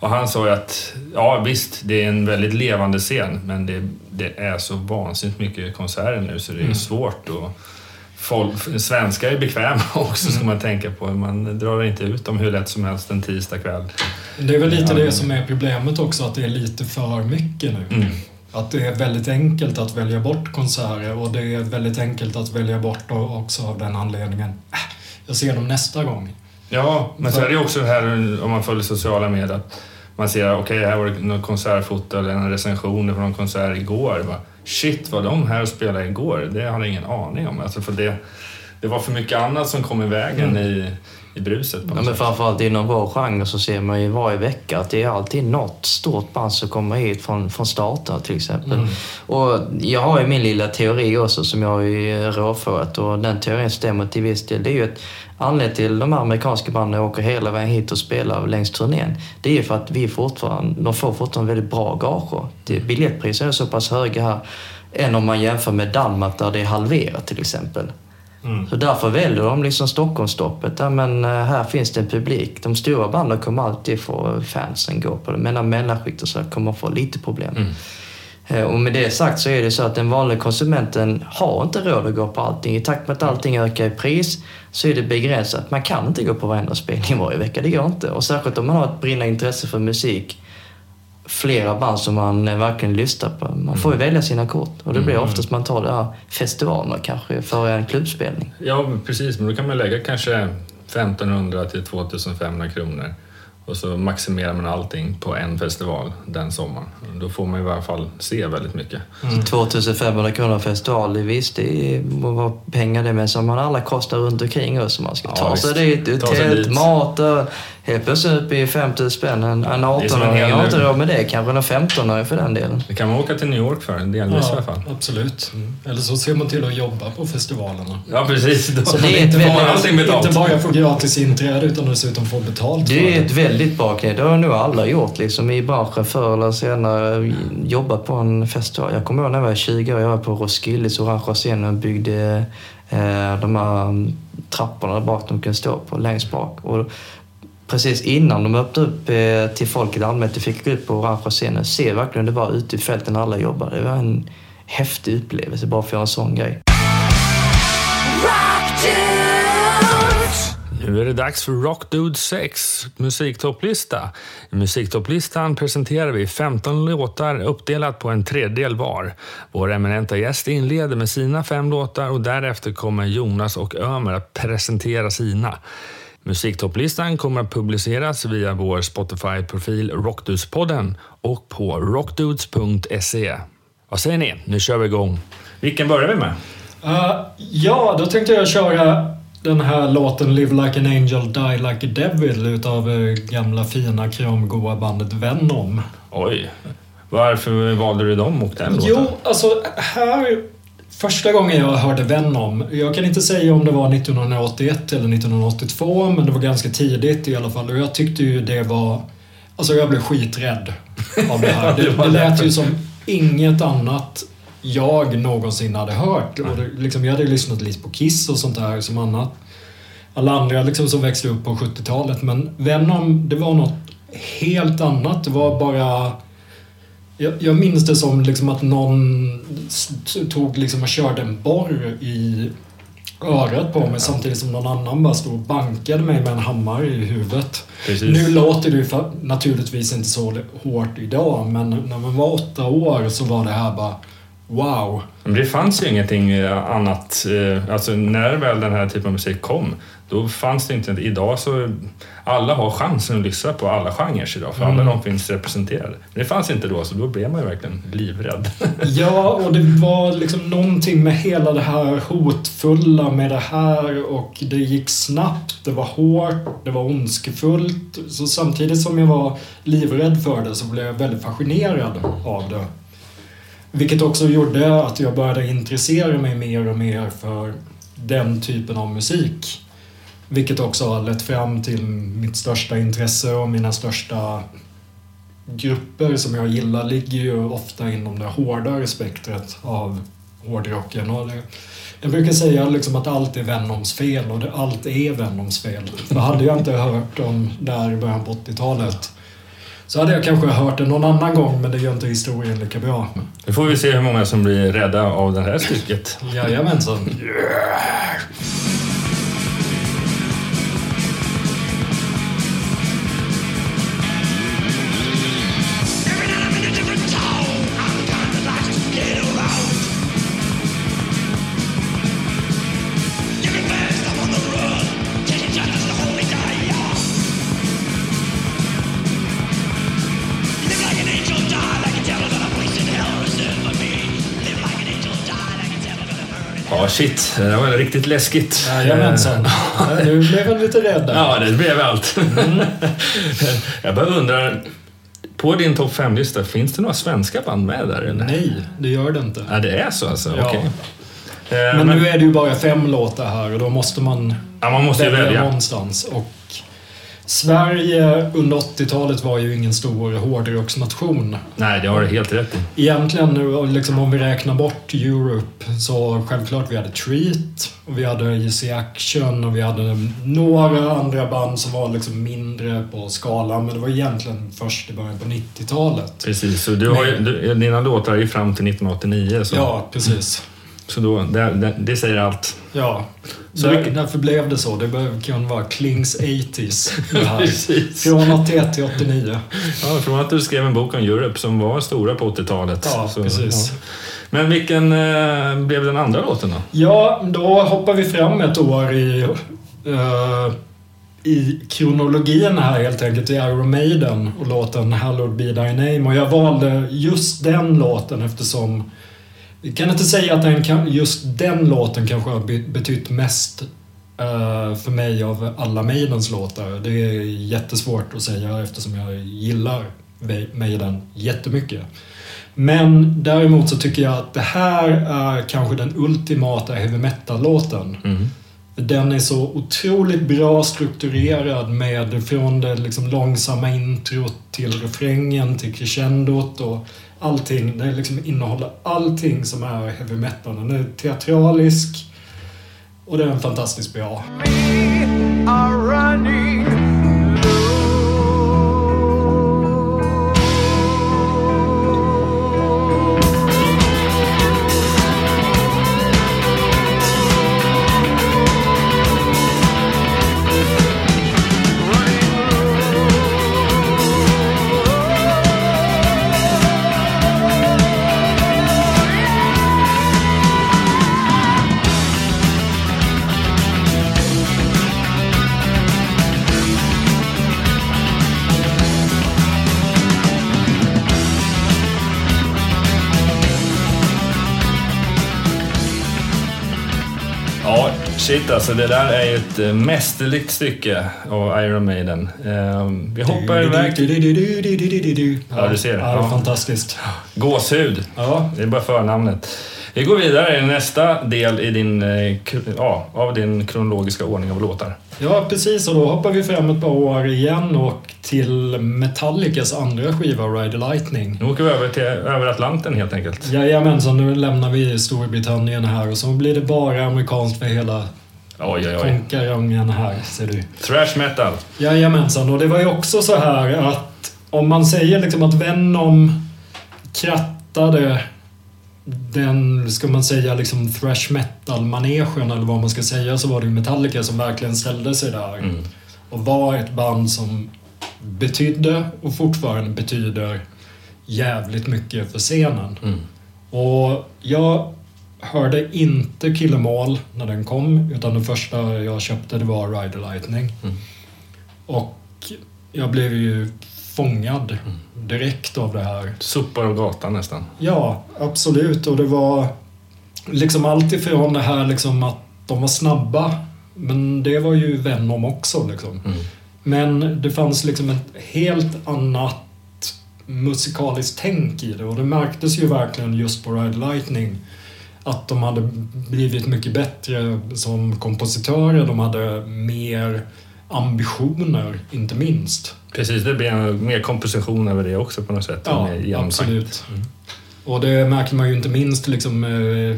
och han sa ju att, ja visst, det är en väldigt levande scen men det, det är så vansinnigt mycket konserter nu så det är Mm. svårt att Folk, svenskar är bekväma också ska man tänka på. Man drar inte ut dem hur lätt som helst en tisdag kväll. Det är väl lite det som är problemet också, att det är lite för mycket nu. Mm. Att det är väldigt enkelt att välja bort konserter och det är väldigt enkelt att välja bort också av den anledningen. Äh, jag ser dem nästa gång. Ja, men så är det också det här om man följer sociala medier. Man ser, okej, här var det något konsertfoto eller en recension från en konsert igår. Bara, Shit, var de här spelade igår? Det hade jag ingen aning om. Alltså för det, det var för mycket annat som kom i vägen i, i bruset. Ja, men sätt. framförallt inom vår genre så ser man ju varje vecka att det är alltid något stort band som kommer hit från, från starten till exempel. Mm. Och jag har ju min lilla teori också som jag har ju råfört och den teorin stämmer till viss del. Det är ju att anledningen till de här amerikanska banden åker hela vägen hit och spelar längs turnén. Det är ju för att vi fortfarande, de får fortfarande väldigt bra gager. Biljettpriserna är så pass höga här än om man jämför med Danmark där det är halverat till exempel. Mm. Så därför väljer de liksom Stockholmsstoppet. Ja, men eh, här finns det en publik. De stora banden kommer alltid få fansen gå på det. Medan mellanskiktet så kommer få lite problem. Mm. Eh, Och med det sagt så är det så att den vanliga konsumenten har inte råd att gå på allting. I takt med att allting ökar i pris så är det begränsat. Man kan inte gå på varenda spelning varje vecka, det går inte. Och särskilt om man har ett brinnande intresse för musik, flera band som man eh, verkligen lyssnar på. Man får ju välja sina kort och det blir Mm. oftast man tar det här festivalerna kanske för en klubbspelning. Ja, precis. Men då kan man lägga kanske 1500 till 2500 kronor. Och så maximerar man allting på en festival den sommaren. Då får man i alla fall se väldigt mycket. Mm. 2500 kronor festival, visst det är vad pengar det men som man alla kostar runt omkring oss. Man ska Ja, ta sig dit, tält, mat och helt plötsligt upp i 5000 spänn. En, en Det är som en 18-åring hel- har inte råd med det, kanske en 15-åring för den delen. Det kan man åka till New York för, delvis i alla fall. absolut. Eller så ser man till att jobba på festivalerna. Ja, precis. Då Så Det man är inte bara, inte bara får gratis inträde utan dessutom får betalt Det är det. ett väldigt bra grej. Det har nog alla gjort liksom, i branschen förr eller senare. Jobbat på en festival. Jag kommer ihåg när jag var 20 år, jag var på Roskildes orangea scen och byggde eh, de här mm, trapporna där bak de kunde stå på, längst bak. Och precis innan de öppnade upp eh, till folket i allmänhet, fick gå ut på orangea scenen se verkligen det var ute i fälten alla jobbade. Det var en häftig upplevelse bara för att göra en sån grej. Nu är det dags för Rock Dude 6, musiktopplista. I musiktopplistan presenterar vi 15 låtar uppdelat på en tredjedel var. Vår eminenta gäst inleder med sina fem låtar och därefter kommer Jonas och Ömer att presentera sina. Musiktopplistan kommer att publiceras via vår Spotify-profil Rockdudespodden och på rockdudes.se. Vad säger ni? Nu kör vi igång. Vilken börjar vi med? Eh, ja, då tänkte jag köra den här låten Live Like an Angel, Die Like a Devil utav eh, gamla fina kramgoa bandet Venom. Oj, varför valde du dem och den låten? Jo, alltså här... Första gången jag hörde Venom, jag kan inte säga om det var 1981 eller 1982, men det var ganska tidigt i alla fall. Och jag tyckte ju det var... Alltså jag blev skiträdd av det här. Det, det lät ju som inget annat jag någonsin hade hört. Och det, liksom, jag hade lyssnat lite på Kiss och sånt där som annat. Alla andra liksom som växte upp på 70-talet. Men Venom, det var något helt annat. Det var bara... Jag, jag minns det som liksom att någon tog liksom och körde en borr i örat på mig samtidigt som någon annan bara stod och bankade mig med en hammare i huvudet. Precis. Nu låter det ju fa- naturligtvis inte så hårt idag men när man var åtta år så var det här bara wow. Men det fanns ju ingenting eh, annat. eh, Alltså när väl den här typen av musik kom, då fanns det inte... Idag så... Alla har chansen att lyssna på alla genrer idag, för alla de finns representerade. Men det fanns inte då, så då blev man ju verkligen livrädd. Ja, och det var liksom någonting med hela det här hotfulla med det här och det gick snabbt, det var hårt, det var ondskefullt. Så samtidigt som jag var livrädd för det så blev jag väldigt fascinerad av det. Vilket också gjorde att jag började intressera mig mer och mer för den typen av musik. Vilket också har lett fram till mitt största intresse och mina största grupper som jag gillar ligger ju ofta inom det hårdare spektret av hårdrocken. Och det, jag brukar säga liksom att allt är Venoms fel och det, allt är Venoms fel. För hade jag inte hört dem där i början på 80-talet så hade jag kanske hört det någon annan gång men det gör inte historien lika bra. Nu får vi se hur många som blir rädda av det här stycket. Jajamensan. Every shit. Det var riktigt läskigt. Jajamensan. Nu blev jag lite rädd där. Ja, det blev allt. Jag bara undrar, på din topp 5-lista, finns det några svenska band med där? Eller? Nej, det gör det inte. Ja, det är så alltså? Ja. Okej. Eh, Men nu är det ju bara fem låtar här och då måste man ja, man måste välja, välja. någonstans. Och Sverige under 80-talet var ju ingen stor hårdrocksnation. Nej, det har du helt rätt i. Egentligen, liksom om vi räknar bort Europe, så självklart vi hade Treat, och vi hade Easy Action och vi hade några andra band som var liksom mindre på skalan, men det var egentligen först i början på 90-talet. Precis, så du har ju, du, dina låtar är ju fram till 1989. Så, Ja, precis. Så då, det, det, det säger allt. Ja, Så där, vilket- därför blev det så. Det kan vara Klings 80s. Det här. Precis. Från 81 till 89. Ja, från att du skrev en bok om Europe som var stora på 80-talet. Ja, så, precis. ja. Men vilken eh, blev den andra låten då? Ja, då hoppar vi fram ett år i, eh, i kronologin här helt enkelt i Iron Maiden och låten Hallowed Be Thy Name. Och jag valde just den låten eftersom vi kan inte säga att den just den låten kanske har be- betytt mest eh, för mig av alla Maidens låtar. Det är jättesvårt att säga eftersom jag gillar Maiden jättemycket. Men däremot så tycker jag att det här är kanske den ultimata heavy metal-låten. Mm. Den är så otroligt bra strukturerad med från det liksom långsamma introt till refrängen till crescendot och allting. Den liksom innehåller allting som är heavy metal. Den är teatralisk och den är fantastiskt bra. are alltså. Det där är ju ett eh, mästerligt stycke av Iron Maiden. Vi hoppar iväg Ja, du ser. Ja, Ja. fantastiskt. gåshud. Ja, Det är bara förnamnet. Vi går vidare i nästa del i din, eh, ja, av din kronologiska ordning av låtar. Ja, precis. Och då hoppar vi fram ett par år igen och till Metallicas andra skiva, Ride the Lightning. Nu åker vi över till över Atlanten helt enkelt. Jajamensan, nu lämnar vi Storbritannien här och så blir det bara amerikanskt för hela Oj, oj, oj. konkarongen här, ser du. Thrash metal. Jajamensan, och det var ju också så här att om man säger liksom att Venom krattade den, ska man säga, liksom thrash metal-manegen eller vad man ska säga, så var det ju Metallica som verkligen ställde sig där. Mm. Och var ett band som betydde och fortfarande betyder jävligt mycket för scenen. Mm. Och jag hörde inte Kill 'Em All när den kom, utan det första jag köpte det var Ride the Lightning. Mm. Och jag blev ju fångad direkt av det här. Sopar av gatan nästan. Ja, absolut. Och det var liksom allt ifrån det här liksom att de var snabba, men det var ju Venom också. Liksom. Mm. Men det fanns liksom ett helt annat musikaliskt tänk i det och det märktes ju verkligen just på Ride Lightning att de hade blivit mycket bättre som kompositörer. De hade mer ambitioner, inte minst. Precis, det blir mer komposition över det också på något sätt. Ja, absolut. Och det märker man ju inte minst liksom eh,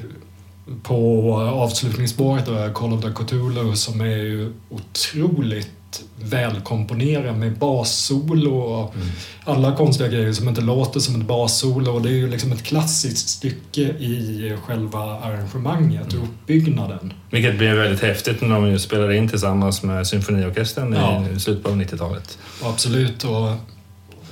på avslutningsspåret då, Call of the Cthulhu som är ju otroligt välkomponerad med bassolo och alla konstiga grejer som inte låter som ett bassolo. Och det är ju liksom ett klassiskt stycke i själva arrangemanget och uppbyggnaden. Vilket blev väldigt häftigt när de spelade in tillsammans med symfoniorkestern Ja. i slutet av 90-talet. Absolut. Och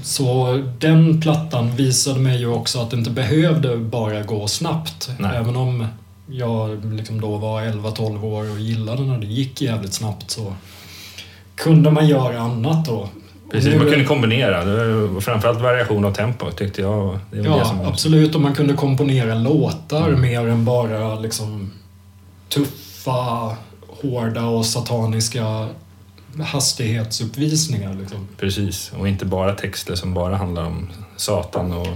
så den plattan visade mig ju också att det inte behövde bara gå snabbt. Nej. Även om jag liksom då var 11-12 år och gillade när det gick jävligt snabbt så kunde man göra annat då. Precis, Nu- man kunde kombinera. Framförallt variation av tempo tyckte jag. Ja, absolut. Och man kunde komponera låtar Mm. mer än bara liksom tuffa, hårda och sataniska hastighetsuppvisningar. Liksom. Precis, och inte bara texter som bara handlar om Satan och,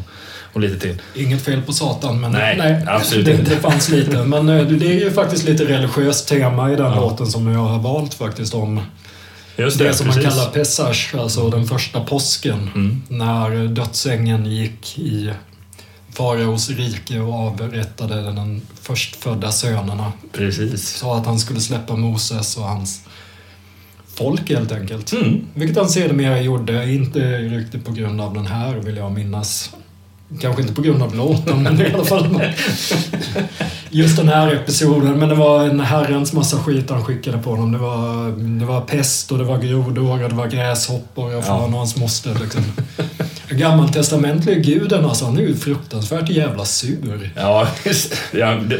och lite till. Inget fel på Satan, men Nej, absolut det, inte. det fanns lite. Men eh, det är ju faktiskt lite religiöst tema i den Ja. låten som jag har valt faktiskt om Just det, det, som precis. man kallar Pesach, alltså den första påsken. Mm. När dödsängeln gick i faraos rike och avrättade den förstfödda sönerna. Precis. Sa att han skulle släppa Moses och hans folk helt enkelt. Mm. Vilket han sedermera gjorde, inte riktigt på grund av den här vill jag minnas. Kanske inte på grund av låten, men i alla fall just den här episoden. Men det var en herrans massa skit han skickade på honom. Det var, det var pest och det var grodor och det var gräshoppor och fan och hans moster liksom. Gammaltestamentliga guden alltså, han är ju fruktansvärt jävla sur. Ja,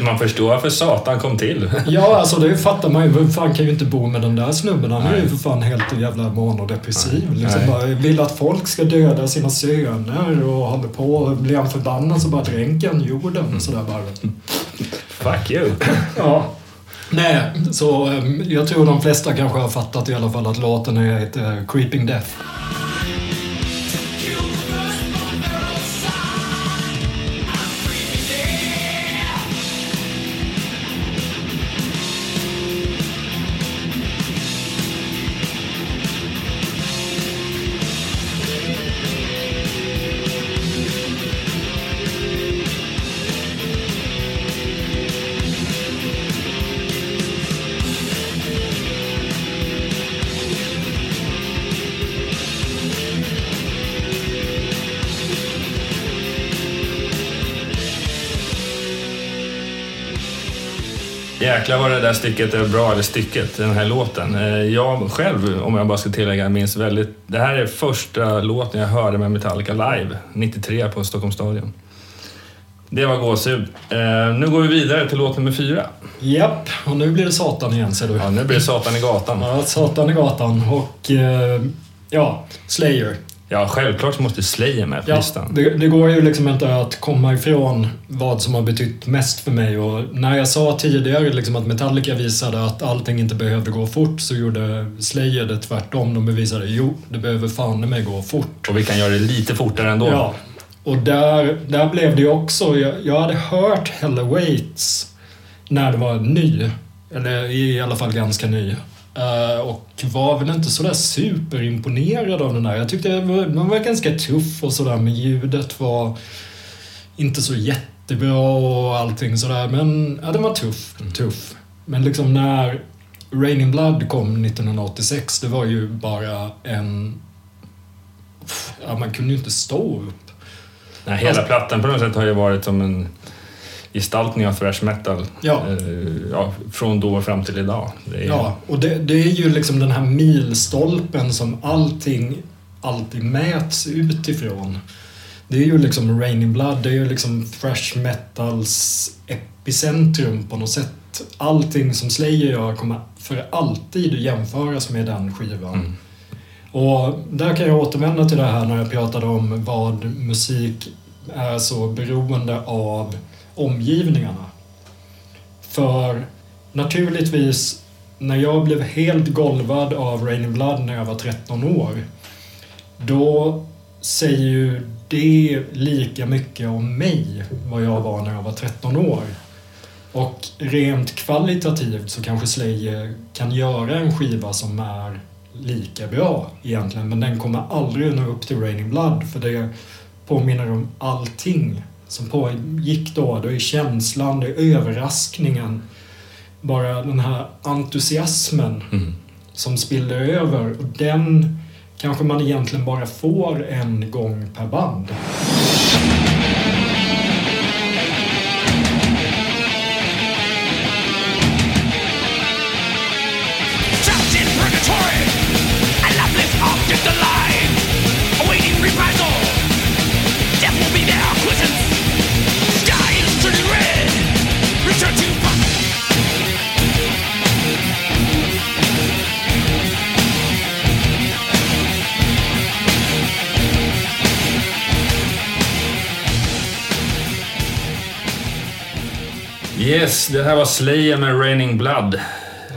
man förstår varför Satan kom till. Ja, alltså det fattar man ju. Vem fan kan ju inte bo med den där snubben? Han är ju för fan helt jävla manodepressiv. Liksom Nej. bara vill att folk ska döda sina söner och håller på. Och blir han förbannad så bara dränker han jorden. Mm. Sådär bara. Fuck you. Ja. Nej, så em, jag tror de flesta kanske har fattat i alla fall att låten är ett eh, Creeping Death. Jäklar vad det där stycket är bra, eller stycket, den här låten. Eh, Jag själv, om jag bara ska tillägga, minns väldigt... Det här är första låten jag hörde med Metallica live, 93 på Stockholms stadion. Det var gåshud. Eh, Nu går vi vidare till låt nummer fyra. Japp, och nu blir det Satan igen ser du. Ja, nu blir det Satan i gatan. Ja, Satan i gatan och eh, ja, Slayer. Ja, självklart så måste Slayer med på Ja, listan. det, det går ju liksom inte att komma ifrån vad som har betytt mest för mig. Och när jag sa tidigare liksom att Metallica visade att allting inte behövde gå fort så gjorde Slayer det tvärtom. De bevisade jo, det behöver fan mig gå fort. Och vi kan göra det lite fortare ändå. Ja, och där, där blev det ju också... Jag, jag hade hört Hell Awaits när det var ny. Eller i alla fall ganska ny. Eh, och var väl inte sådär superimponerad av den där. Jag tyckte den var, den var ganska tuff och sådär, men ljudet var inte så jättebra och allting sådär. Men ja, den var tuff. tuff. Men liksom när Rain in Blood kom 1986, det var ju bara en... Ja, man kunde ju inte stå upp. Nej, hela plattan på något sätt har ju varit som en gestaltning av thrash metal. Ja. Eh, ja, från då och fram till idag. Är, Ja, och det, det är ju liksom den här milstolpen som allting alltid mäts utifrån. Det är ju liksom Raining Blood, det är ju liksom thrash metals epicentrum på något sätt. Allting som Slayer gör kommer för alltid jämföras med den skivan. Mm. Och där kan jag återvända till det här när jag pratade om vad musik är så beroende av omgivningarna. För naturligtvis, när jag blev helt golvad av Raining Blood när jag var 13 år, då säger ju det lika mycket om mig, vad jag var när jag var 13 år. Och rent kvalitativt så kanske Slayer kan göra en skiva som är lika bra egentligen, men den kommer aldrig nå upp till Raining Blood för det påminner om allting som pågick då. Det är känslan, det är överraskningen, bara den här entusiasmen Mm. som spiller över och den kanske man egentligen bara får en gång per band. Yes, det här var Slayer med Raining Blood.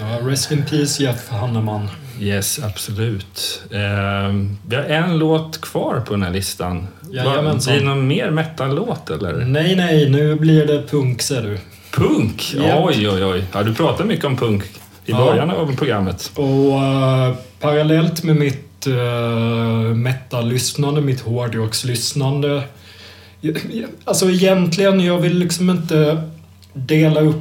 Ja, rest in peace Jeff Hanneman. Yes, absolut. Ehm, vi har en låt kvar på den här listan. Jajamensan. Blir det någon mer metal-låt eller? Nej, nej, nu blir det punk ser du. Punk? Japp. Oj, oj, oj. Ja, du pratade mycket om punk i Ja. början av programmet. Och eh, parallellt med mitt uh, metal-lyssnande, mitt hårdrockslyssnande. Alltså egentligen, jag vill liksom inte dela upp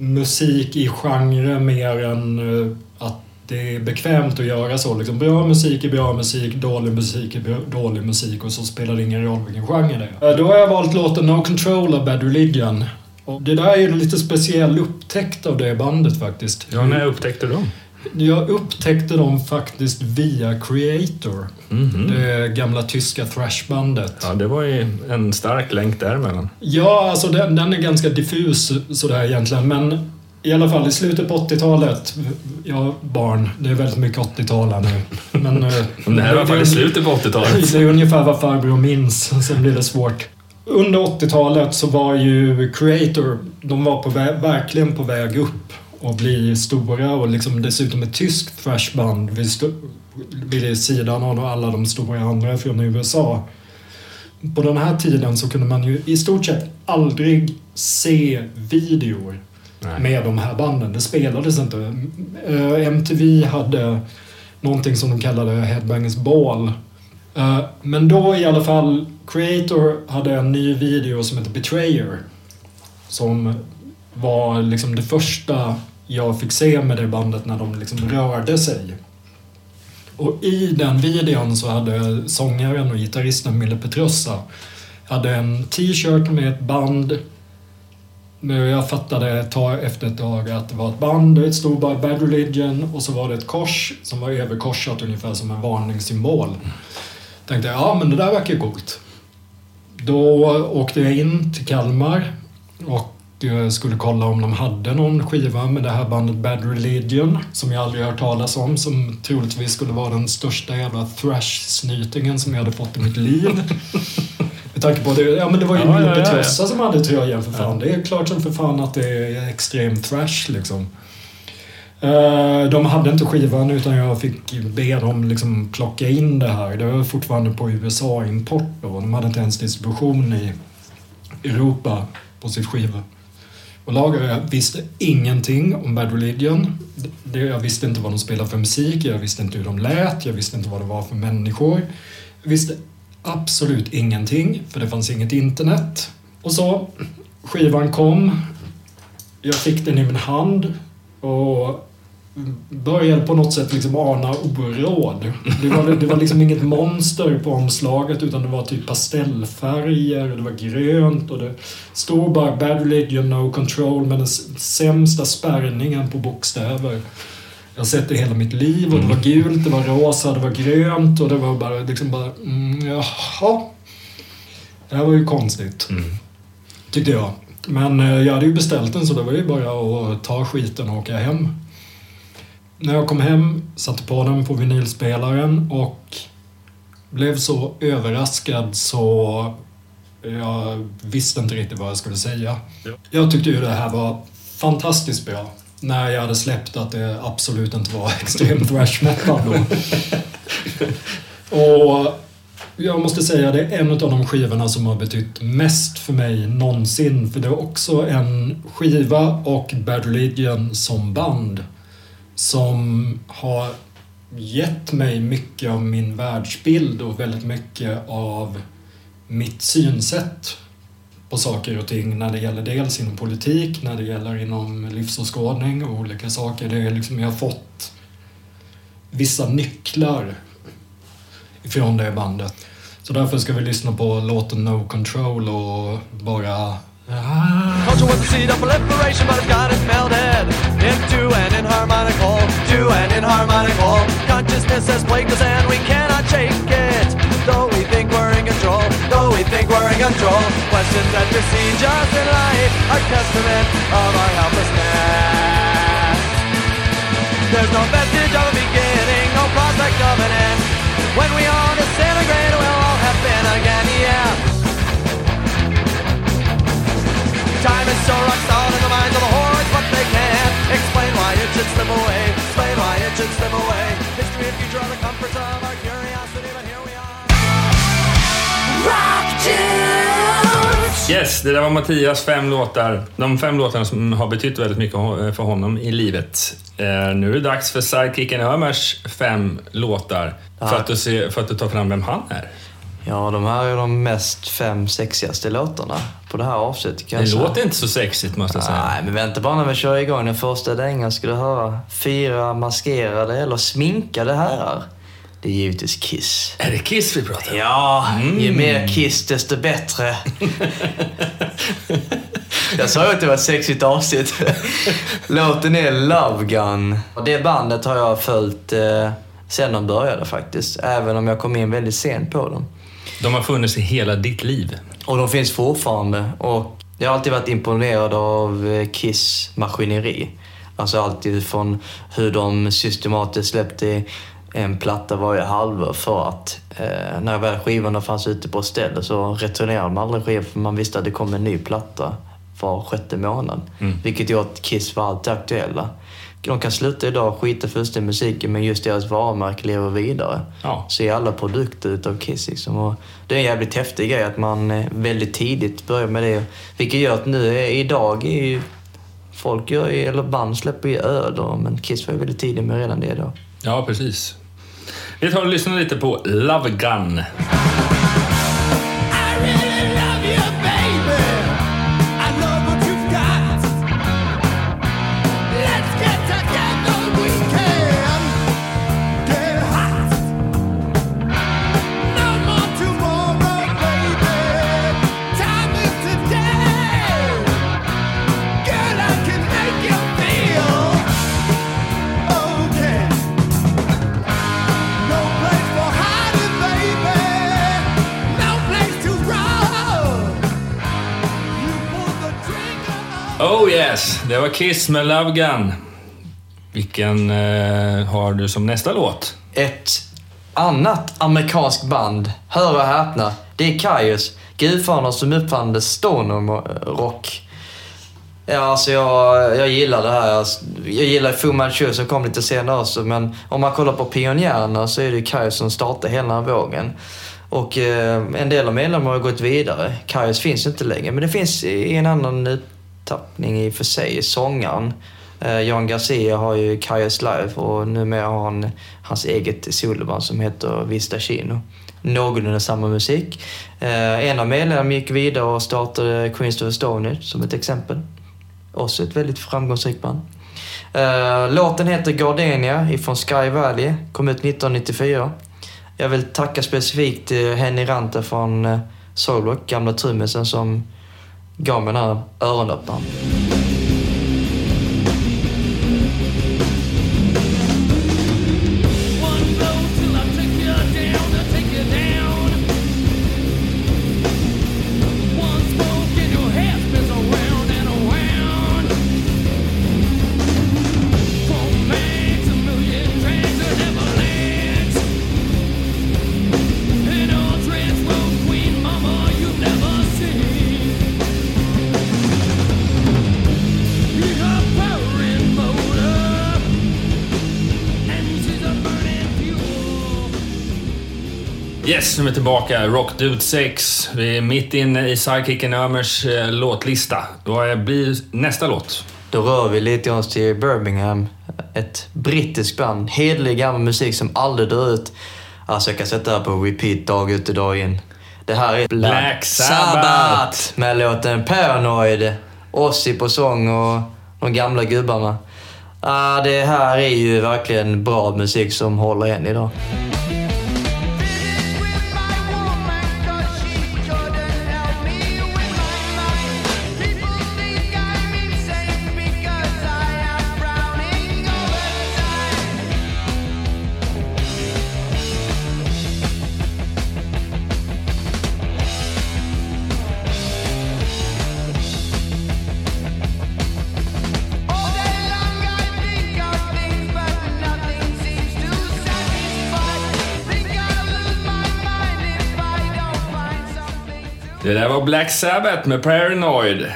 musik i genrer mer än eh, att det är bekvämt att göra så. Liksom, bra musik är bra musik, dålig musik är bra, dålig musik och så spelar det ingen roll vilken genre det är. Eh, då har jag valt låten No Control av Bad Religion. Och det där är en lite speciell upptäckt av det bandet faktiskt. Ja, när upptäckte du dem? Jag upptäckte dem faktiskt via Creator. Mhm. Det gamla tyska thrashbandet. Ja, det var ju en stark länk däremellan. Ja, alltså den, den är ganska diffus sådär egentligen, men i alla fall i slutet på 80-talet. Ja, barn. Det är väldigt mycket 80-tal här nu. Men, eh, Men det här var faktiskt slutet på 80-talet. Det är ungefär vad farbror minns, sen blir det svårt. Under 80-talet så var ju Creator, de var på verkligen på väg upp och bli stora och liksom dessutom ett tyskt thrashband vid, vid sidan av alla de stora andra från USA. På den här tiden så kunde man ju i stort sett aldrig se videor Nej. med de här banden. Det spelades inte. Eh, MTV hade någonting som de kallade Headbangers Ball. Eh, Men då i alla fall, Creator hade en ny video som heter Betrayer. Som var liksom det första jag fick se med det bandet när de liksom rörde sig. Och i den videon så hade sångaren och gitarristen Mille Petrossa hade en t-shirt med ett band men jag fattade ett tag, efter ett tag att det var ett band, det stod bara Bad Religion och så var det ett kors som var överkorsat ungefär som en varningssymbol. Tänkte jag, ja men det där verkar coolt. Då åkte jag in till Kalmar och eh, skulle kolla om de hade någon skiva med det här bandet Bad Religion som jag aldrig hört talas om som troligtvis skulle vara den största jävla thrash-snytingen som jag hade fått i mitt liv. Med tanke på det, ja men det var ju Ja, Mille ja, ja, ja. Som hade tröjan för fan. Det är klart som för fan att det är extrem thrash liksom. Eh, De hade inte skivan utan jag fick be dem liksom plocka in det här. Det var fortfarande på USA-import då. De hade inte ens distribution i Europa på sitt skiva. Och lager, jag visste ingenting om Bad Religion. Det, jag visste inte vad de spelade för musik, jag visste inte hur de lät, jag visste inte vad det var för människor. Jag visste absolut ingenting, för det fanns inget internet. Och så, skivan kom. Jag fick den i min hand och började på något sätt liksom ana oråd. Det var, det var liksom inget monster på omslaget utan det var typ pastellfärger, det var grönt och det stod bara Bad Religion No Control med den sämsta spärrningen på bokstäver. Jag har sett det hela mitt liv och det var gult, det var rosa, det var grönt och det var bara liksom bara, mm, jaha. Det här var ju konstigt. Tyckte jag. Men eh, jag hade ju beställt den så det var ju bara att ta skiten och åka hem. När jag kom hem satte på den på vinylspelaren och blev så överraskad så jag visste inte riktigt vad jag skulle säga. Jag tyckte ju det här var fantastiskt bra. När jag hade släppt att det absolut inte var extrem thrash metal då. Och jag måste säga det är en av de skivorna som har betytt mest för mig någonsin. För det är också en skiva och Bad Religion som band som har gett mig mycket av min världsbild och väldigt mycket av mitt synsätt på saker och ting när det gäller dels inom politik, när det gäller inom livsåskådning och olika saker. Det är liksom, jag har fått vissa nycklar ifrån det bandet. Så därför ska vi lyssna på låten No Control och bara... Ah, Culture was the seed of proliferation, but it's got it melded into an inharmonic inharmonical, to an inharmonic inharmonical. Consciousness has plagued us and we cannot shake it. Though we think we're in control, though we think we're in control. Questions that besiege us in life are testament of our helplessness. There's no vestige of a beginning, no prospect of an end. When we all disintegrate, we'll all have been again, yeah. Time is so rock solid in the minds of the hordes, but they can't explain why it should slip away. Explain why it should slip away. History and future are the comforts of our curiosity, but here we are. Yes, det där var Mattias fem låtar. De fem låtarna som har betytt väldigt mycket för honom i livet. Eh, nu är det dags för sidekicken Ömers fem låtar. För att, du se, för att du tar fram vem han är. Ja, de här är de mest fem sexigaste låtarna på det här avsnittet kan Det låter inte så sexigt måste jag säga. Nej, men vänta bara när vi kör igång den första dängan ska du höra. Fyra maskerade eller sminkade herrar. Det är givetvis Kiss. Är det Kiss vi pratar om? Ja, ju mer Kiss desto bättre. Jag sa ju att det var ett sexigt avsnitt. Låten är Love Gun. Och det bandet har jag följt eh, sen de började faktiskt. Även om jag kom in väldigt sent på dem. De har funnits i hela ditt liv. Och de finns fortfarande. Och jag har alltid varit imponerad av eh, Kiss maskineri. Alltså alltid från hur de systematiskt släppte en platta varje halvår för att eh, när väl skivorna fanns ute på ställe så returnerade man aldrig skivor för man visste att det kom en ny platta var sjätte månad. Vilket gjorde att Kiss var alltid aktuella. De kan sluta idag och skita fullständigt i musiken men just deras varumärke lever vidare. Ja. Så är alla produkter utav Kiss liksom. Och det är en jävligt häftig grej att man eh, väldigt tidigt börjar med det. Vilket gör att nu, är, idag är ju folk gör ju, eller band släpper ju öl då, men Kiss var ju väldigt tidigt med redan det då. Ja, precis. Vi tar och lyssnar lite på Love Gun. Yes, det var Kiss med Love Gun. Vilken eh, har du som nästa låt? Ett annat amerikanskt band, hör och häpna, det är Kaius. Gudfadern som uppfann stoner eh, rock. Ja, alltså jag, jag gillar det här. Alltså, jag gillar Fu Manchu som kom lite senare också, men om man kollar på pionjärerna så är det Kaius som startade hela den vågen. Och eh, en del av medlemmarna har gått vidare. Kaius finns inte längre, men det finns i en annan tappning i och för sig. Sångaren eh, Jan Garcia har ju Kajas Live och numera har han hans eget soloband som heter Vista Chino. Någorlunda samma musik. Eh, en av medlemmarna gick vidare och startade Queens of Estonia som ett exempel. Också ett väldigt framgångsrikt band. Eh, låten heter Gardenia ifrån Sky Valley, kom ut 1994. Jag vill tacka specifikt Henny Ranta från eh, Soulwork, Soulrock, gamla trummisen som gav mig den här öronöppnaren. Yes, nu är vi tillbaka. Rock Dude 6. Vi är mitt inne i Sidekicken Ömers eh, låtlista. Vad blir nästa låt? Då rör vi lite oss till Birmingham. Ett brittiskt band. Hederlig gammal musik som aldrig dör ut. Alltså jag kan sätta det här på repeat dag ut och dag in. Det här är Black, Black Sabbath. med låten Paranoid. Ozzy på sång och de gamla gubbarna. Ah, det här är ju verkligen bra musik som håller än idag. Black Sabbath med Paranoid.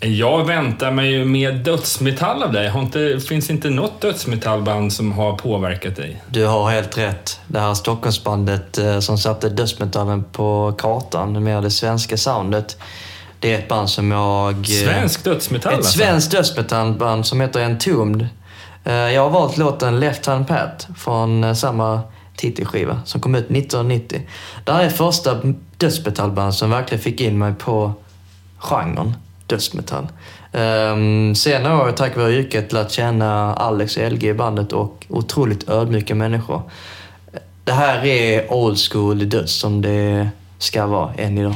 Jag väntar mig ju mer dödsmetall av dig. Har inte, finns inte något dödsmetallband som har påverkat dig? Du har helt rätt. Det här Stockholmsbandet eh, som satte dödsmetallen på kartan med det svenska soundet. Det är ett band som jag... eh, Svensk dödsmetall Ett alltså? svenskt dödsmetallband som heter Entombed. Eh, Jag har valt låten Left Hand Pat från samma titelskiva som kom ut 1990. Det här är första dödsmetallband som verkligen fick in mig på genren dödsmetall. Um, senare har jag tack vare yrket lärt känna Alex och LG i bandet och otroligt ödmjuka människor. Det här är old school döds som det ska vara än idag.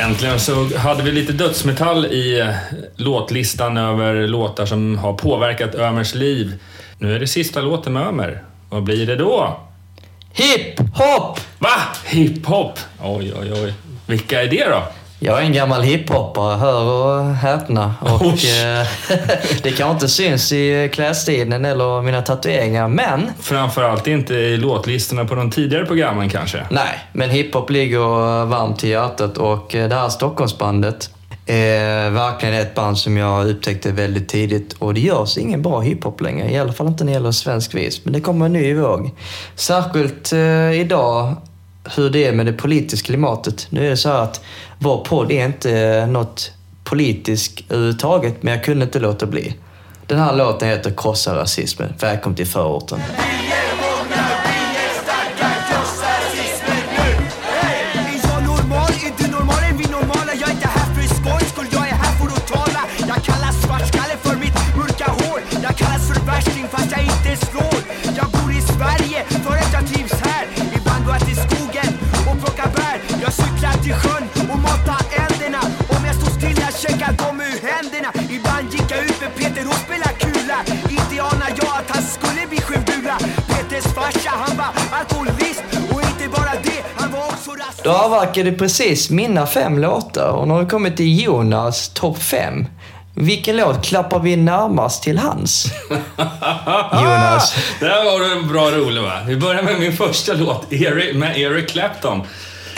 Äntligen så hade vi lite dödsmetall i eh, låtlistan över låtar som har påverkat Ömers liv. Nu är det sista låten med Ömer. Vad blir det då? Hip hop! Va? Hiphop? Oj, oj, oj. Vilka är det då? Jag är en gammal hiphoppare, hör och häpna. Och, eh, det kanske inte syns i klädstilen eller mina tatueringar, men Framförallt inte i låtlistorna på de tidigare programmen kanske. nej. Men hiphop ligger varmt i hjärtat och eh, det här Stockholmsbandet är verkligen ett band som jag upptäckte väldigt tidigt och det görs ingen bra hiphop längre. I alla fall inte när det gäller svensk vis, men det kommer en ny våg. Särskilt eh, idag hur det är med det politiska klimatet. Nu är det så här att vår podd är inte eh, något politiskt överhuvudtaget, men jag kunde inte låta bli. Den här låten heter Krossa rasismen. Välkommen till förorten. Är jag normal? Är du normal? Är vi normala? Jag är inte här för skojs skull, jag är här för att tala Jag kallas svartskalle för mitt mörka hår Jag kallas för värsting fast jag inte slår Jag bor i Sverige för att jag trivs typ här Ibland går jag till skogen och plockar bär Jag cyklar till sjön händerna Ibland gick jag ut med Peter och spelade kula Inte anar jag att han skulle bli sjöbula Peters farsa han var alkoholist och inte bara det, han var också rasist Då avverkade precis mina fem låtar och nu har vi kommit till Jonas topp fem. Vilken låt klappar vi närmast till hans? Jonas. Där var du en bra rolig va? Vi börjar med min första låt Eric, med Eric Clapton.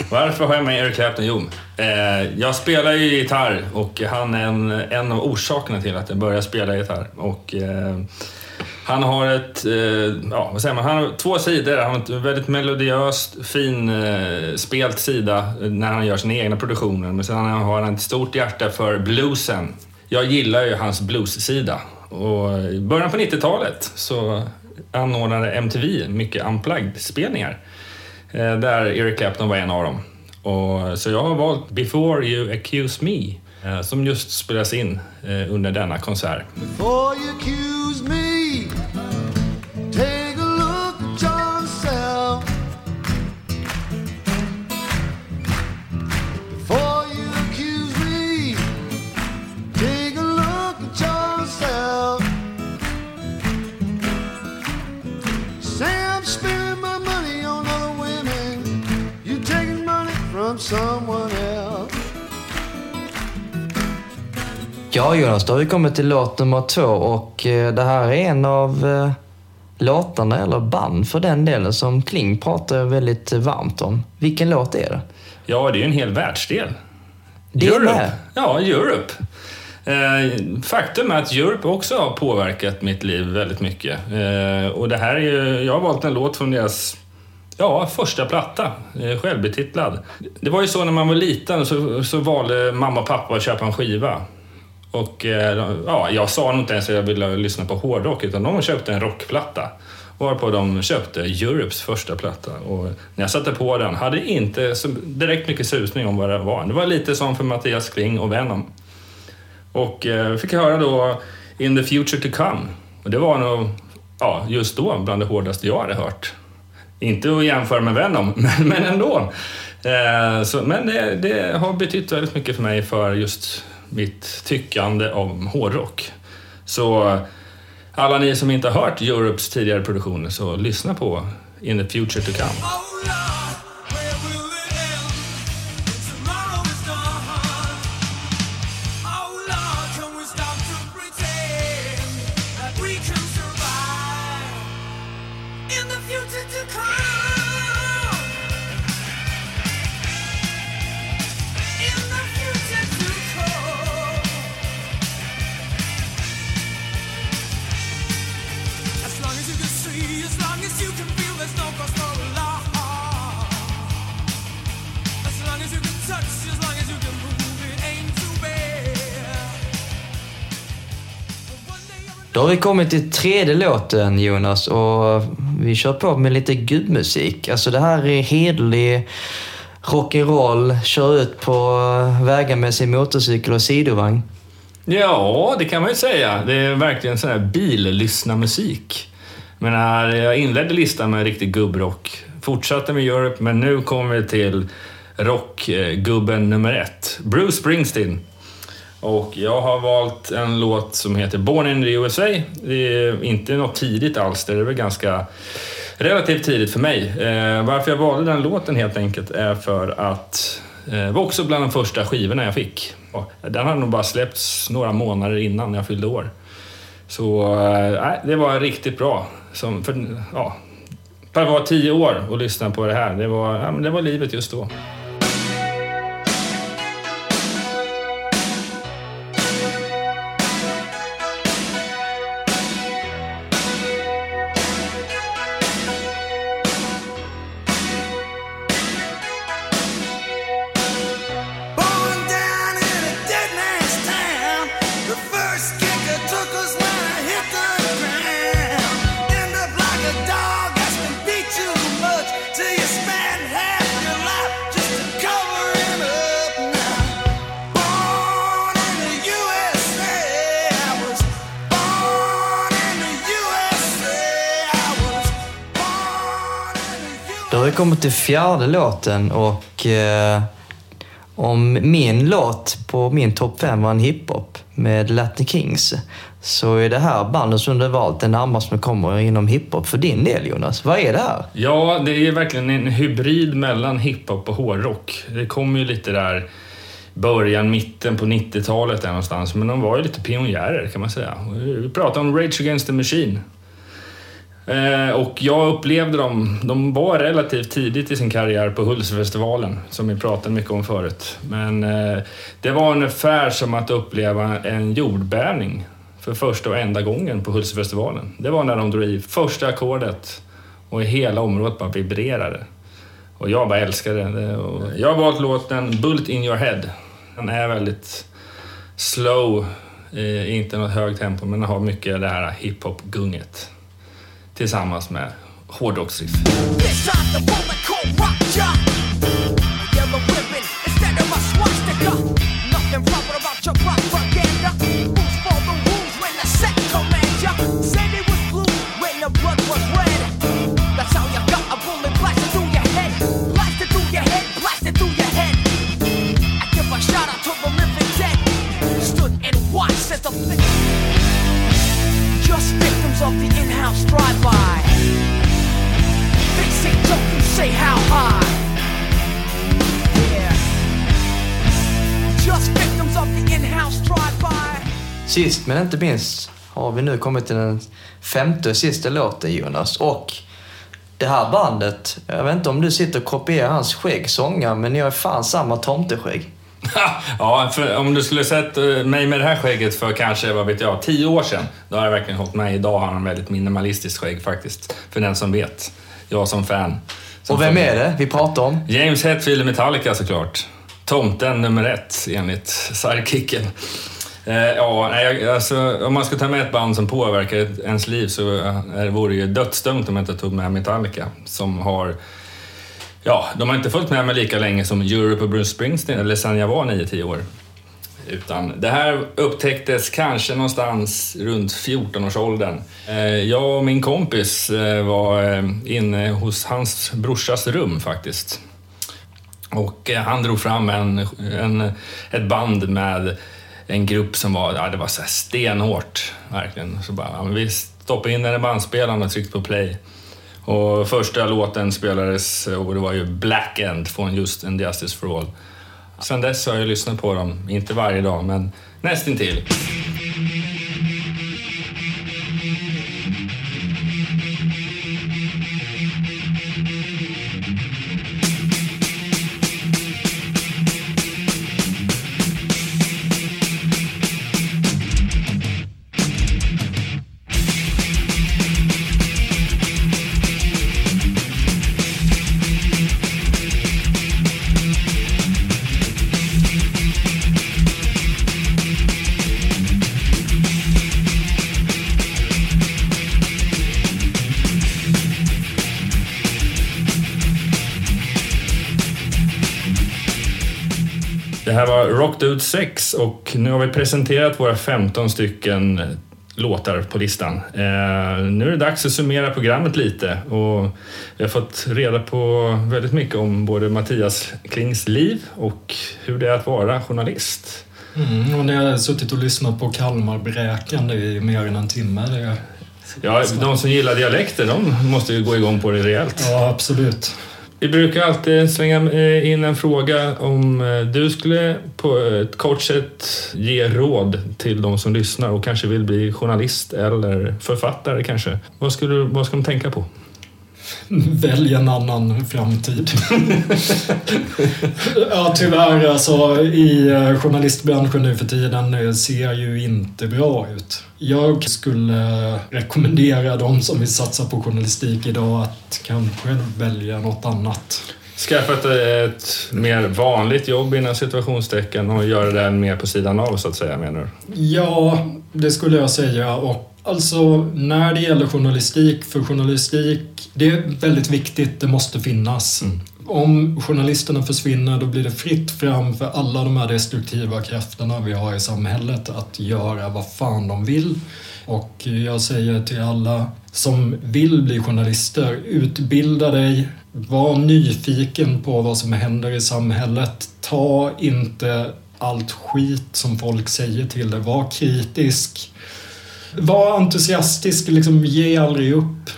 Varför har jag med Eric Clapton? Jo, eh, jag spelar ju gitarr och han är en, en av orsakerna till att jag började spela gitarr. Och, eh, han har ett, eh, ja vad säger man, han har två sidor. Han har ett väldigt melodiöst, fin eh, spelt sida när han gör sina egna produktioner. Men sen har han ett stort hjärta för bluesen. Jag gillar ju hans blues-sida. Och i början på 90-talet så anordnade MTV mycket unplugged-spelningar. Eh, där Eric Clapton var en av dem. Och, så jag har valt Before You Accuse Me eh, som just spelas in eh, under denna konsert. Ja Jonas, då har vi kommit till låt nummer två och eh, det här är en av eh, låtarna, eller band för den delen, som Kling pratar väldigt varmt om. Vilken låt är det? Ja, det är en hel världsdel. Det är Europe. med. Ja, Europe. Eh, faktum är att Europe också har påverkat mitt liv väldigt mycket. Eh, och det här är ju, jag har valt en låt från deras ja, första platta, självbetitlad. Det var ju så när man var liten så, så valde mamma och pappa att köpa en skiva. Och eh, ja, jag sa nog inte ens att jag ville lyssna på hårdrock utan de köpte en rockplatta. Varpå de köpte Europes första platta. Och när jag satte på den hade inte så direkt mycket susning om vad det var. Det var lite som för Mattias Kling och Venom. Och eh, fick höra då In the future to come. Och det var nog, ja, just då bland det hårdaste jag hade hört. Inte att jämföra med Venom, men, men ändå. Eh, så, men det, det har betytt väldigt mycket för mig för just mitt tyckande om hårdrock. Så alla ni som inte har hört Europes tidigare produktioner, så lyssna på In the future to come. Oh, Då har vi kommit till tredje låten Jonas och vi kör på med lite gubbmusik. Alltså det här är hederlig rock'n'roll, kör ut på vägar med sin motorcykel och sidovagn. Ja, det kan man ju säga. Det är verkligen sån här billyssnarmusik. Men här, jag inledde listan med riktig gubbrock, fortsatte med Europe, men nu kommer vi till rockgubben nummer ett, Bruce Springsteen. Och jag har valt en låt som heter Born in the USA. Det är inte något tidigt alls, det är väl ganska relativt tidigt för mig. Eh, varför jag valde den låten helt enkelt är för att eh, det var också bland de första skivorna jag fick. Den hade nog bara släppts några månader innan jag fyllde år. Så eh, det var riktigt bra. Som, för, ja, för att vara tio år och lyssna på det här, det var, ja, det var livet just då. Har vi kommit till fjärde låten och eh, om min låt på min topp 5 var en hiphop med Latin Kings så är det här bandet som du valt det närmaste som kommer inom hiphop för din del Jonas. Vad är det här? Ja, det är verkligen en hybrid mellan hiphop och hårdrock. Det kom ju lite där början, mitten på 90-talet där någonstans. Men de var ju lite pionjärer kan man säga. Vi pratar om Rage Against the Machine. Eh, och jag upplevde dem, de var relativt tidigt i sin karriär på Hultsfredsfestivalen, som vi pratade mycket om förut. Men eh, det var ungefär som att uppleva en jordbävning för första och enda gången på Hultsfredsfestivalen. Det var när de drog i första ackordet och hela området bara vibrerade. Och jag bara älskade det. Och jag har valt låten Bullet in your head. Den är väldigt slow, eh, inte något högt tempo, men den har mycket det här hiphop-gunget tillsammans med hårdrocksriff. This of the in-house drive-by. They say don't you say how high. Yeah. Just victims of the in-house drive-by. Sist men inte minst har vi nu kommit till den femte och sista låten Jonas. Och det här bandet, jag vet inte om du sitter och kopierar hans skäggsångar, men ni har fan samma tomteskägg. ja, för om du skulle sett eh, mig med det här skägget för kanske, vad vet jag, tio år sedan. Då har jag verkligen hållit med. Idag har han väldigt minimalistiskt skägg faktiskt. För den som vet. Jag som fan. Som Och vem är det vi pratar om? James Hetfield i Metallica såklart. Tomten nummer ett enligt sidekicken. Eh, ja, nej, alltså, om man ska ta med ett band som påverkar ens liv så eh, vore det ju dödsdömt om jag inte tog med Metallica. Som har... Ja, de har inte följt med mig lika länge som Europe och Bruce Springsteen, eller sen jag var 9-10 år. Utan det här upptäcktes kanske någonstans runt 14-årsåldern. Eh, jag och min kompis eh, var eh, inne hos hans brorsas rum faktiskt. Och han drog fram en, en, ett band med en grupp som var, ja, det var så här stenhårt, verkligen. Så bara, ja, vi stoppade in den i bandspelaren och tryckte på play. Och första låten spelades eh, och det var ju Black End från just And Justice for All. Sen dess har jag lyssnat på dem, inte varje dag, men nästintill. till. Dude 6 och nu har vi presenterat våra 15 stycken låtar på listan. Eh, nu är det dags att summera programmet lite och vi har fått reda på väldigt mycket om både Mattias Klings liv och hur det är att vara journalist. Mm, och ni har suttit och lyssnat på Kalmarbräkan i mer än en timme. Det, Ja, de som gillar dialekter, de måste ju gå igång på det rejält. ja, absolut. Vi brukar alltid slänga eh, in en fråga om eh, du skulle på ett kort sätt ge råd till de som lyssnar och kanske vill bli journalist eller författare kanske. Vad, skulle, vad ska de tänka på? Välj en annan framtid. ja, tyvärr alltså i eh, journalistbranschen nu för tiden eh, ser ju inte bra ut. Jag skulle rekommendera de som vill satsa på journalistik idag att kanske välja något annat. Skaffat ett mer vanligt jobb inom situationstecken och göra det mer på sidan av så att säga menar du? Ja, det skulle jag säga. Och alltså, när det gäller journalistik, för journalistik, det är väldigt viktigt, det måste finnas. Om journalisterna försvinner, då blir det fritt fram för alla de här destruktiva krafterna vi har i samhället att göra vad fan de vill. Och jag säger till alla som vill bli journalister, utbilda dig, var nyfiken på vad som händer i samhället. Ta inte allt skit som folk säger till dig. Var kritisk. Var entusiastisk, liksom ge aldrig upp.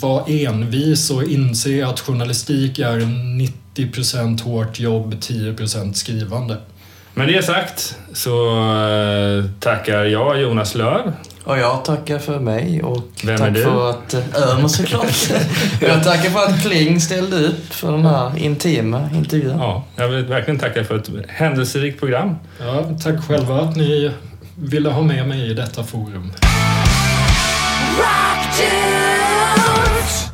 Var envis och inse att journalistik är 90% hårt jobb, 10% skrivande. Med det sagt så eh, tackar jag Jonas Löv. Och jag tackar för mig och Vem är tack du? för att... eh, Ömer såklart. jag tackar för att Kling ställde upp för den här intima intervjun. Ja, jag vill verkligen tacka för ett händelserikt program. Ja, tack själva att ni ville ha med mig i detta forum.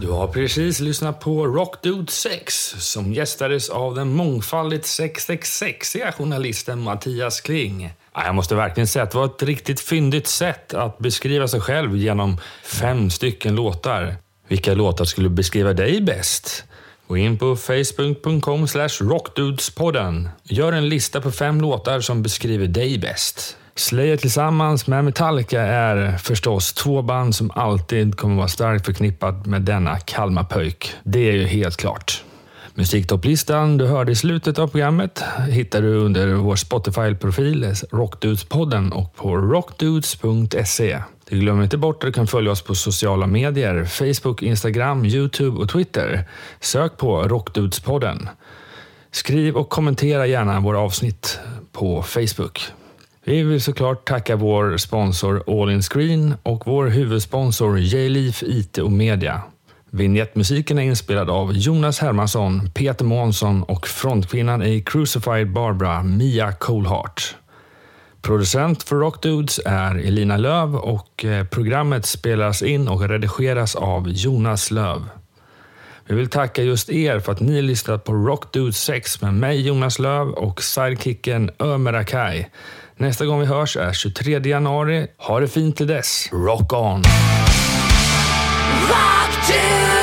Du har precis lyssnat på Rockdude 6 som gästades av den mångfaldigt 666-iga journalisten Mattias Kling. Ja, Jag måste verkligen säga att det var ett riktigt fyndigt sätt att beskriva sig själv genom fem stycken låtar. Vilka låtar skulle beskriva dig bäst? Gå in på facebook.com rockdudespodden. Gör en lista på fem låtar som beskriver dig bäst. Slayer tillsammans med Metallica är förstås två band som alltid kommer vara starkt förknippat med denna Kalmarpöjk. Det är ju helt klart. Musiktopplistan du hörde i slutet av programmet hittar du under vår Spotify-profil Rockdudespodden och på rockdudes.se. Du glömmer inte bort att du kan följa oss på sociala medier, Facebook, Instagram, Youtube och Twitter. Sök på Rockdudespodden. Skriv och kommentera gärna våra avsnitt på Facebook. Vi vill såklart tacka vår sponsor All In Screen och vår huvudsponsor J-Leaf IT och Media. Vignettmusiken är inspelad av Jonas Hermansson, Peter Månsson och frontkvinnan i Crucified Barbara, Mia Coolheart. Producent för Rockdudes är Elina Löv och eh, programmet spelas in och redigeras av Jonas Löv. Vi vill tacka just er för att ni lyssnat på Rockdudes 6 med mig Jonas Löv och sidekicken Ömer Akai. Nästa gång vi hörs är 23 januari. Ha det fint till dess. Rock on! Rock to